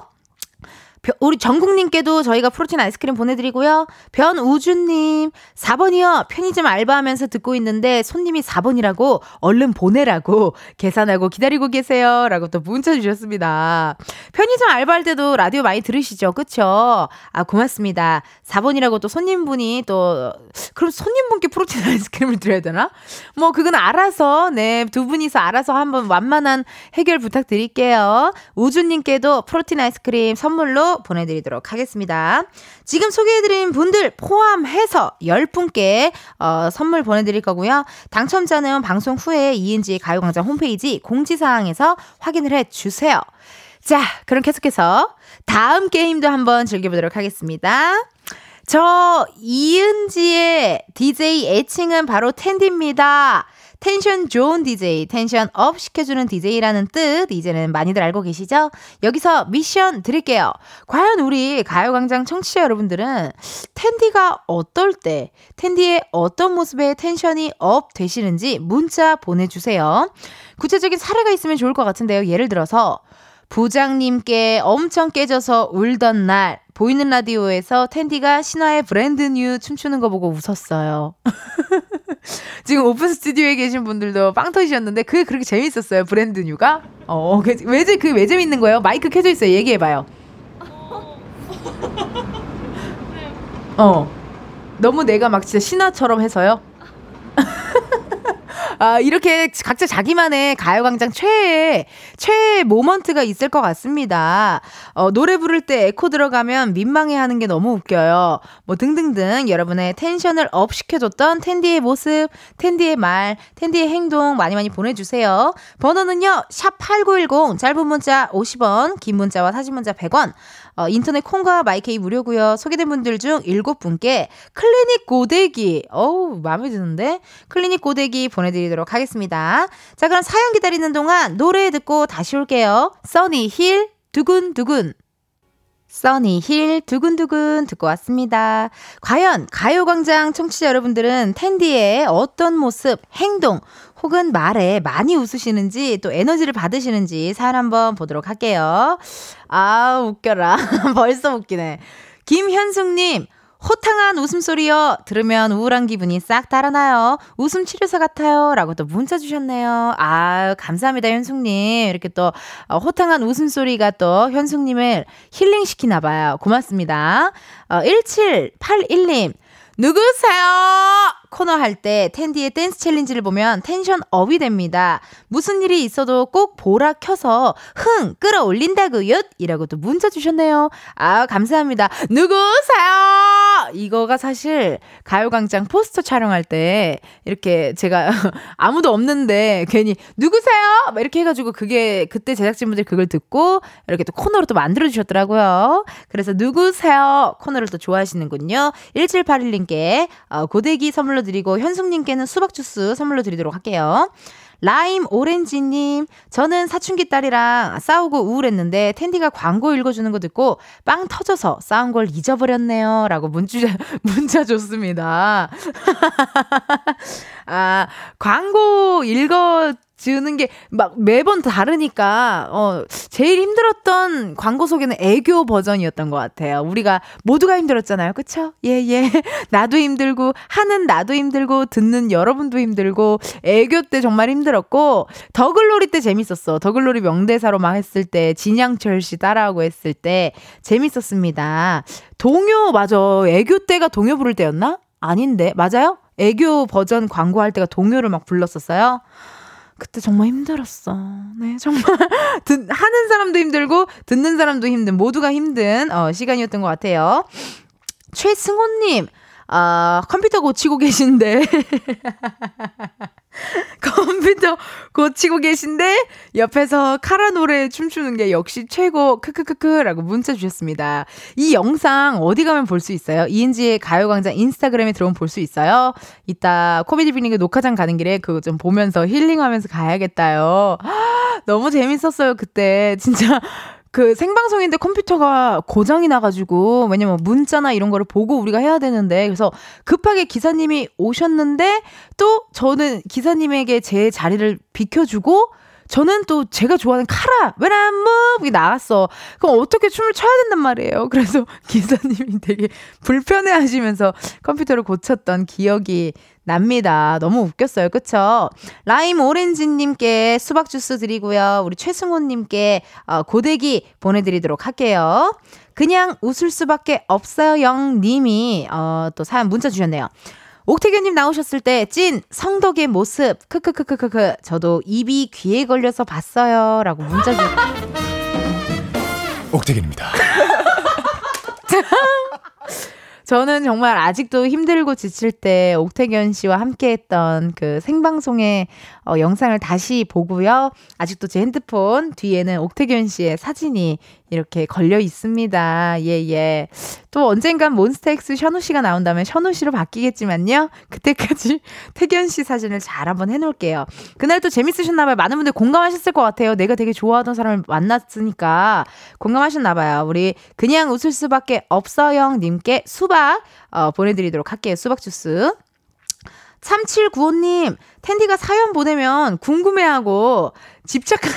우리 전국님께도 저희가 프로틴 아이스크림 보내드리고요. 변우주님, 4번이요. 편의점 알바하면서 듣고 있는데 손님이 4번이라고 얼른 보내라고 계산하고 기다리고 계세요. 라고 또 문자 주셨습니다. 편의점 알바할 때도 라디오 많이 들으시죠? 그쵸? 아, 고맙습니다. 4번이라고 또 손님분이 또, 그럼 손님분께 프로틴 아이스크림을 드려야 되나? 뭐, 그건 알아서, 네, 두 분이서 알아서 한번 완만한 해결 부탁드릴게요. 우주님께도 프로틴 아이스크림 선물로 보내드리도록 하겠습니다. 지금 소개해드린 분들 포함해서 10분께 어, 선물 보내드릴 거고요. 당첨자는 방송 후에 이은지 가요광장 홈페이지 공지사항에서 확인을 해주세요. 자, 그럼 계속해서 다음 게임도 한번 즐겨보도록 하겠습니다. 저 이은지의 DJ 애칭은 바로 텐디입니다. 텐션 좋은 DJ, 텐션 up 시켜주는 DJ라는 뜻, 이제는 많이들 알고 계시죠? 여기서 미션 드릴게요. 과연 우리 가요광장 청취자 여러분들은 텐디가 어떨 때, 텐디의 어떤 모습에 텐션이 up 되시는지 문자 보내주세요. 구체적인 사례가 있으면 좋을 것 같은데요. 예를 들어서, 부장님께 엄청 깨져서 울던 날, 보이는 라디오에서 텐디가 신화의 Brand New 춤추는 거 보고 웃었어요. 지금 오픈 스튜디오에 계신 분들도 빵 터지셨는데 그게 그렇게 재밌었어요. Brand New가? 어, 그, 왜, 그게 왜 재밌는 거예요? 마이크 켜져 있어요. 얘기해 봐요. 어. 너무 내가 막 진짜 신화처럼 해서요? 아, 이렇게 각자 자기만의 가요광장 최애, 최애 moment가 있을 것 같습니다. 어, 노래 부를 때 에코 들어가면 민망해 하는 게 너무 웃겨요. 뭐 등등등 여러분의 텐션을 up 시켜줬던 텐디의 모습, 텐디의 말, 텐디의 행동 많이 많이 보내주세요. 번호는요, 샵8910, 짧은 문자 50원, 긴 문자와 사진 문자 100원, 어, 인터넷 콩과 my K 무료고요. 소개된 분들 중 7분께 클리닉 고데기, 어우, 마음에 드는데? 클리닉 고데기 보내드리도록 하겠습니다. 자, 그럼 사연 기다리는 동안 노래 듣고 다시 올게요. 써니 힐, 두근두근. 써니 힐 두근두근 듣고 왔습니다. 과연 가요광장 청취자 여러분들은 텐디의 어떤 모습, 행동, 혹은 말에 많이 웃으시는지 또 에너지를 받으시는지 사연 한번 보도록 할게요. 아, 웃겨라. 벌써 웃기네. 김현숙님, 호탕한 웃음소리요. 들으면 우울한 기분이 싹 달아나요. 웃음 치료사 같아요. 라고 또 문자 주셨네요. 아 감사합니다, 현숙님. 이렇게 또 어, 호탕한 웃음소리가 또 현숙님을 힐링시키나봐요. 고맙습니다. 어, 1781님. 누구세요? 코너 할 때 텐디의 댄스 challenge를 보면 텐션 up이 됩니다. 무슨 일이 있어도 꼭 보라 켜서 흥 끌어올린다고요? 이라고 또 문자 주셨네요. 아 감사합니다. 누구세요? 이거가 사실 가요광장 포스터 촬영할 때 이렇게 제가 아무도 없는데 괜히 누구세요? 막 이렇게 해가지고 그게 그때 제작진분들이 그걸 듣고 이렇게 또 코너로 또 만들어 주셨더라고요. 그래서 누구세요? 코너를 또 좋아하시는군요. 1781님께 어, 고데기 선물로 드리고 현숙님께는 수박 주스 선물로 드리도록 할게요. 라임 오렌지님, 저는 사춘기 딸이랑 싸우고 우울했는데 텐디가 광고 읽어주는 거 듣고 빵 터져서 싸운 걸 잊어버렸네요. 라고 문자, 문자 줬습니다. 아, 광고 읽어 지우는 게 막 매번 다르니까 어 제일 힘들었던 광고 소개는 애교 버전이었던 것 같아요. 우리가 모두가 힘들었잖아요, 그쵸? 예 예. 나도 힘들고 하는 나도 힘들고 듣는 여러분도 힘들고 애교 때 정말 힘들었고 더글로리 때 재밌었어. 더글로리 명대사로 막 했을 때 진양철 씨 따라하고 했을 때 재밌었습니다. 동요 맞아. 애교 때가 동요 부를 때였나? 아닌데 맞아요? 애교 버전 광고할 때가 동요를 막 불렀었어요. 그때 정말 힘들었어. 네, 정말 듣, 하는 사람도 힘들고 듣는 사람도 힘든 모두가 힘든 어, 시간이었던 것 같아요. 최승호님, 아 컴퓨터 고치고 계신데 컴퓨터 고치고 계신데 옆에서 카라 노래 춤추는 게 역시 최고 크크크크라고 문자 주셨습니다. 이 영상 어디 가면 볼 수 있어요? 이은지의 가요광장 인스타그램에 들어오면 볼 수 있어요. 이따 코미디 빅리그 녹화장 가는 길에 그거 좀 보면서 힐링하면서 가야겠다요. 너무 재밌었어요 그때 진짜 그 생방송인데 컴퓨터가 고장이 나가지고 왜냐면 문자나 이런 거를 보고 우리가 해야 되는데 그래서 급하게 기사님이 오셨는데 또 저는 기사님에게 제 자리를 비켜주고 저는 또 제가 좋아하는 카라 왜란무 나갔어. 그럼 어떻게 춤을 춰야 된단 말이에요. 그래서 기사님이 되게 불편해하시면서 컴퓨터를 고쳤던 기억이 납니다. 너무 웃겼어요. 그쵸? 라임 오렌지님께 수박 주스 드리고요. 우리 최승호님께 어, 고데기 보내드리도록 할게요. 그냥 웃을 수밖에 없어요. 영님이 어, 또 사연 문자 주셨네요. 옥태견님 나오셨을 때 찐 성덕의 모습 크크크크크크 저도 입이 귀에 걸려서 봤어요라고 문자 주.
옥태견입니다.
저는 정말 아직도 힘들고 지칠 때 옥태견 씨와 함께 했던 그 생방송의 어, 영상을 다시 보고요. 아직도 제 핸드폰 뒤에는 옥태견 씨의 사진이 이렇게 걸려 있습니다. 예, 예. 또 언젠간 몬스타엑스 션우 씨가 나온다면 션우 씨로 바뀌겠지만요. 그때까지 태견 씨 사진을 잘 한번 해놓을게요. 그날 또 재밌으셨나봐요. 많은 분들 공감하셨을 것 같아요. 내가 되게 좋아하던 사람을 만났으니까 공감하셨나봐요. 우리 그냥 웃을 수밖에 없어요. 님께 수박 어, 보내드리도록 할게요. 수박 주스. 3795님, 텐디가 사연 보내면 궁금해하고 집착하는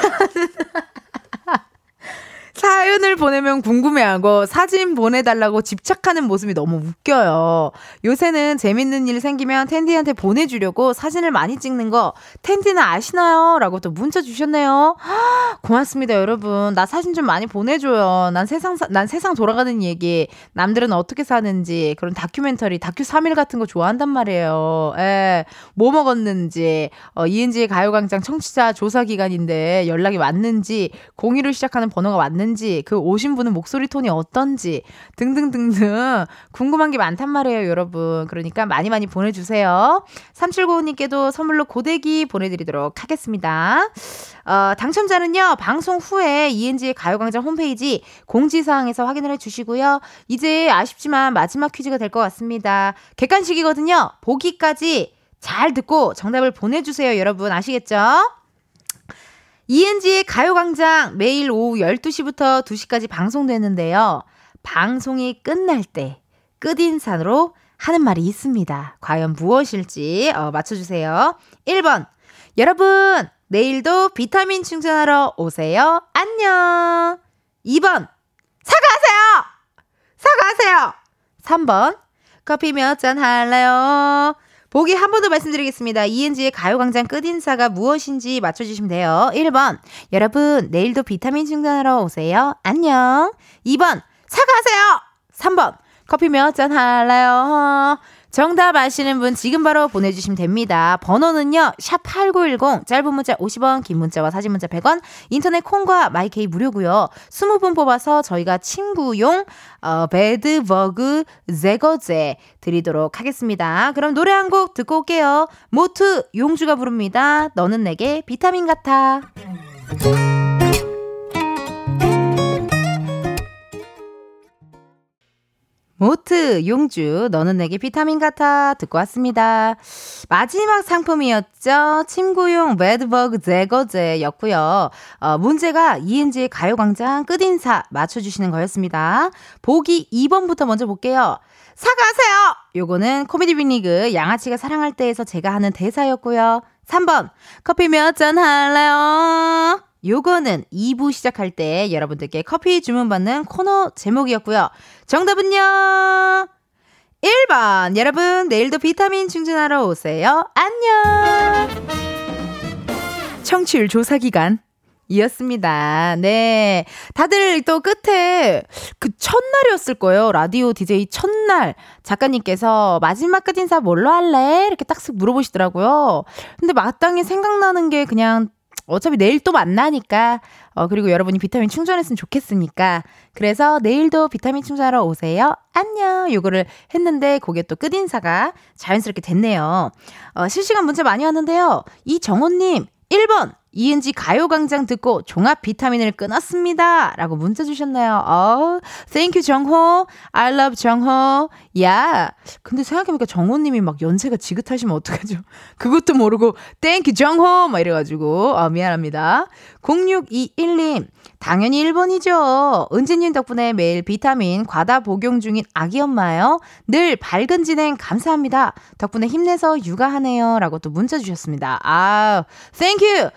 사연을 보내면 궁금해하고 사진 보내달라고 집착하는 모습이 너무 웃겨요. 요새는 재밌는 일 생기면 텐디한테 보내주려고 사진을 많이 찍는 거 텐디는 아시나요? 라고 또 문자 주셨네요. 고맙습니다, 여러분. 나 사진 좀 많이 보내줘요. 난 세상, 난 세상 돌아가는 얘기, 남들은 어떻게 사는지, 그런 다큐멘터리, 다큐 3일 같은 거 좋아한단 말이에요. 예. 뭐 먹었는지, 어, 이은지의 가요광장 청취자 조사 기간인데 연락이 왔는지, 02로 시작하는 번호가 왔는지, 있는지, 그 오신 분은 목소리 톤이 어떤지, 등등등등 궁금한 게 많단 말이에요, 여러분. 그러니까 많이 많이 보내주세요. 3795님께도 선물로 고데기 보내드리도록 하겠습니다. 어, 당첨자는요, 방송 후에 이은지의 가요광장 홈페이지 공지사항에서 확인을 해주시고요. 이제 아쉽지만 마지막 퀴즈가 될 것 같습니다. 객관식이거든요. 보기까지 잘 듣고 정답을 보내주세요, 여러분. 아시겠죠? 이은지의 가요광장 매일 오후 12시부터 2시까지 방송되는데요. 방송이 끝날 때 끝인사로 하는 말이 있습니다. 과연 무엇일지 어, 맞춰주세요. 1번. 여러분, 내일도 비타민 충전하러 오세요. 안녕. 2번. 사과하세요! 사과하세요! 3번. 커피 몇 잔 할래요? 보기 한 번 더 말씀드리겠습니다. 이은지의 가요광장 끝인사가 무엇인지 맞춰주시면 돼요. 1번, 여러분, 내일도 비타민 충전하러 오세요. 안녕. 2번, 사과하세요! 3번, 커피 몇 잔 할래요? 정답 아시는 분 지금 바로 보내주시면 됩니다. 번호는요, 샵8910, 짧은 문자 50원, 긴 문자와 사진 문자 100원, 인터넷 콩과 마이케이 무료고요 20분 뽑아서 저희가 친구용, 어, 배드버그 제거제 드리도록 하겠습니다. 그럼 노래 한 곡 듣고 올게요. 모트 용주가 부릅니다. 너는 내게 비타민 같아. 모트 용주 너는 내게 비타민 같아 듣고 왔습니다. 마지막 상품이었죠. 침구용 매드버그 제거제였고요. 어, 문제가 이은지의 가요광장 끝인사 맞춰주시는 거였습니다. 보기 2번부터 먼저 볼게요. 사과하세요! 요거는 코미디 빅리그 양아치가 사랑할 때에서 제가 하는 대사였고요. 3번 커피 몇 잔 할래요? 요거는 2부 시작할 때 여러분들께 커피 주문받는 코너 제목이었고요. 정답은요. 1번. 여러분, 내일도 비타민 충전하러 오세요. 안녕. 청취율 조사 기간. 이었습니다. 네. 다들 또 끝에 그 첫날이었을 거예요. 라디오 DJ 첫날. 작가님께서 마지막 끝인사 뭘로 할래? 이렇게 딱쓱 물어보시더라고요. 근데 마땅히 생각나는 게 그냥 어차피 내일 또 만나니까, 어, 그리고 여러분이 비타민 충전했으면 좋겠으니까. 그래서 내일도 비타민 충전하러 오세요. 안녕. 요거를 했는데, 그게 또 끝인사가 자연스럽게 됐네요. 어, 실시간 문자 많이 왔는데요. 이정호님, 1번. 이은지 가요광장 듣고 종합 비타민을 끊었습니다. 라고 문자 주셨나요? 어, thank you, 정호. I love 정호. 야. 근데 생각해보니까 정호님이 막 연세가 지긋하시면 어떡하죠? 그것도 모르고, thank you, 정호. 막 이래가지고, 아, 미안합니다. 0621님, 당연히 1번이죠. 은지님 덕분에 매일 비타민 과다 복용 중인 아기 엄마예요. 늘 밝은 진행 감사합니다. 덕분에 힘내서 육아하네요. 라고 또 문자 주셨습니다. 아, you,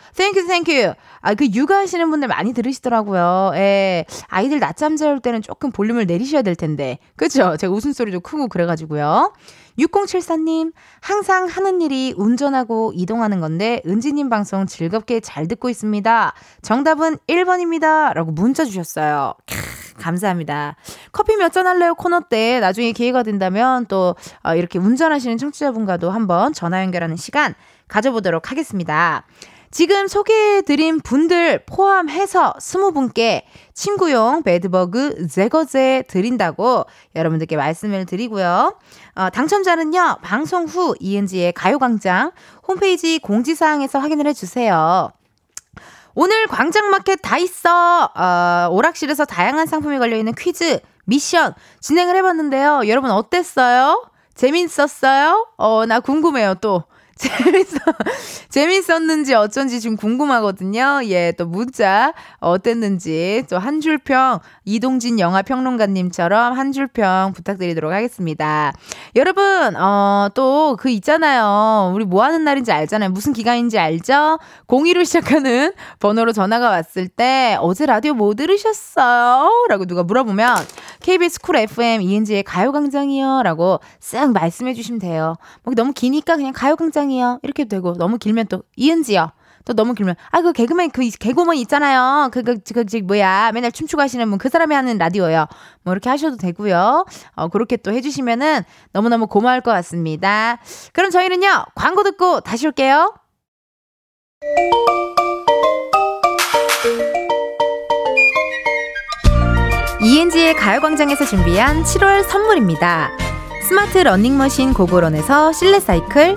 thank you. 아, 그 육아하시는 분들 많이 들으시더라고요. 예. 아이들 낮잠 재울 때는 조금 볼륨을 내리셔야 될 텐데. 그죠? 제가 웃음소리도 크고 그래가지고요. 6074님, 항상 하는 일이 운전하고 이동하는 건데, 은지님 방송 즐겁게 잘 듣고 있습니다. 정답은 1번입니다. 라고 문자 주셨어요. 캬, 감사합니다. 커피 몇 잔 할래요? 코너 때 나중에 기회가 된다면 또 어, 이렇게 운전하시는 청취자분과도 한번 전화 연결하는 시간 가져보도록 하겠습니다. 지금 소개해드린 분들 포함해서 20분께 친구용 배드버그 제거제 드린다고 여러분들께 말씀을 드리고요. 어, 당첨자는요, 방송 후 이은지의 가요광장 홈페이지 공지사항에서 확인을 해주세요. 오늘 광장마켓 다 있어! 어, 오락실에서 다양한 상품이 걸려있는 퀴즈, 미션 진행을 해봤는데요. 여러분 어땠어요? 재밌었어요? 어, 나 궁금해요, 또. 재밌어, 재밌었는지 어쩐지 좀 궁금하거든요. 예, 또 문자 어땠는지 또 한 줄 평 이동진 영화 평론가님처럼 한 줄 평 부탁드리도록 하겠습니다. 여러분, 어, 또 그 있잖아요. 우리 뭐 하는 날인지 알잖아요. 무슨 기간인지 알죠? 02로 시작하는 번호로 전화가 왔을 때 어제 라디오 뭐 들으셨어요? 라고 누가 물어보면 KBS Cool FM 이은지의 가요광장이요. 라고 쓱 말씀해 주시면 돼요. 뭐 너무 기니까 그냥 가요광장이요. 이렇게 되고 너무 길면 또 이은지요. 또 너무 길면 아 그 개그맨 그 개그맨 있잖아요. 그그 그, 그, 뭐야 맨날 춤추고 하시는 분 그 사람이 하는 라디오요. 뭐 이렇게 하셔도 되고요. 어 그렇게 또 해주시면은 너무 너무 고마울 것 같습니다. 그럼 저희는요 광고 듣고 다시 올게요. 이은지의 가요광장에서 준비한 7월 선물입니다. 스마트 러닝머신 고고런에서 실내 사이클,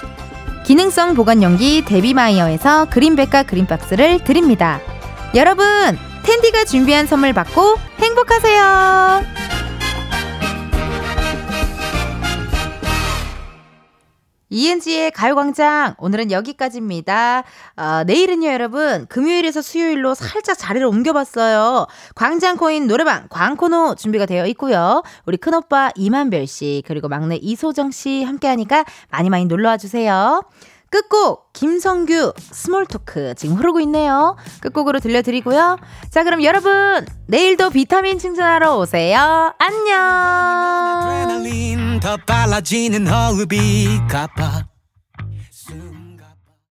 기능성 보관용기 데비마이어에서 그린백과 그린박스를 드립니다. 여러분 텐디가 준비한 선물 받고 행복하세요 이은지의 가요광장 오늘은 여기까지입니다. 어, 내일은요 여러분 금요일에서 수요일로 살짝 자리를 옮겨봤어요. 광장코인 노래방 광코노 준비가 되어 있고요. 우리 큰오빠 이만별 씨 그리고 막내 이소정 씨 함께하니까 많이 많이 놀러와 주세요. 끝곡 김성규 Small Talk 지금 흐르고 있네요. 끝곡으로 들려드리고요. 자 그럼 여러분 내일도 비타민 충전하러 오세요. 안녕.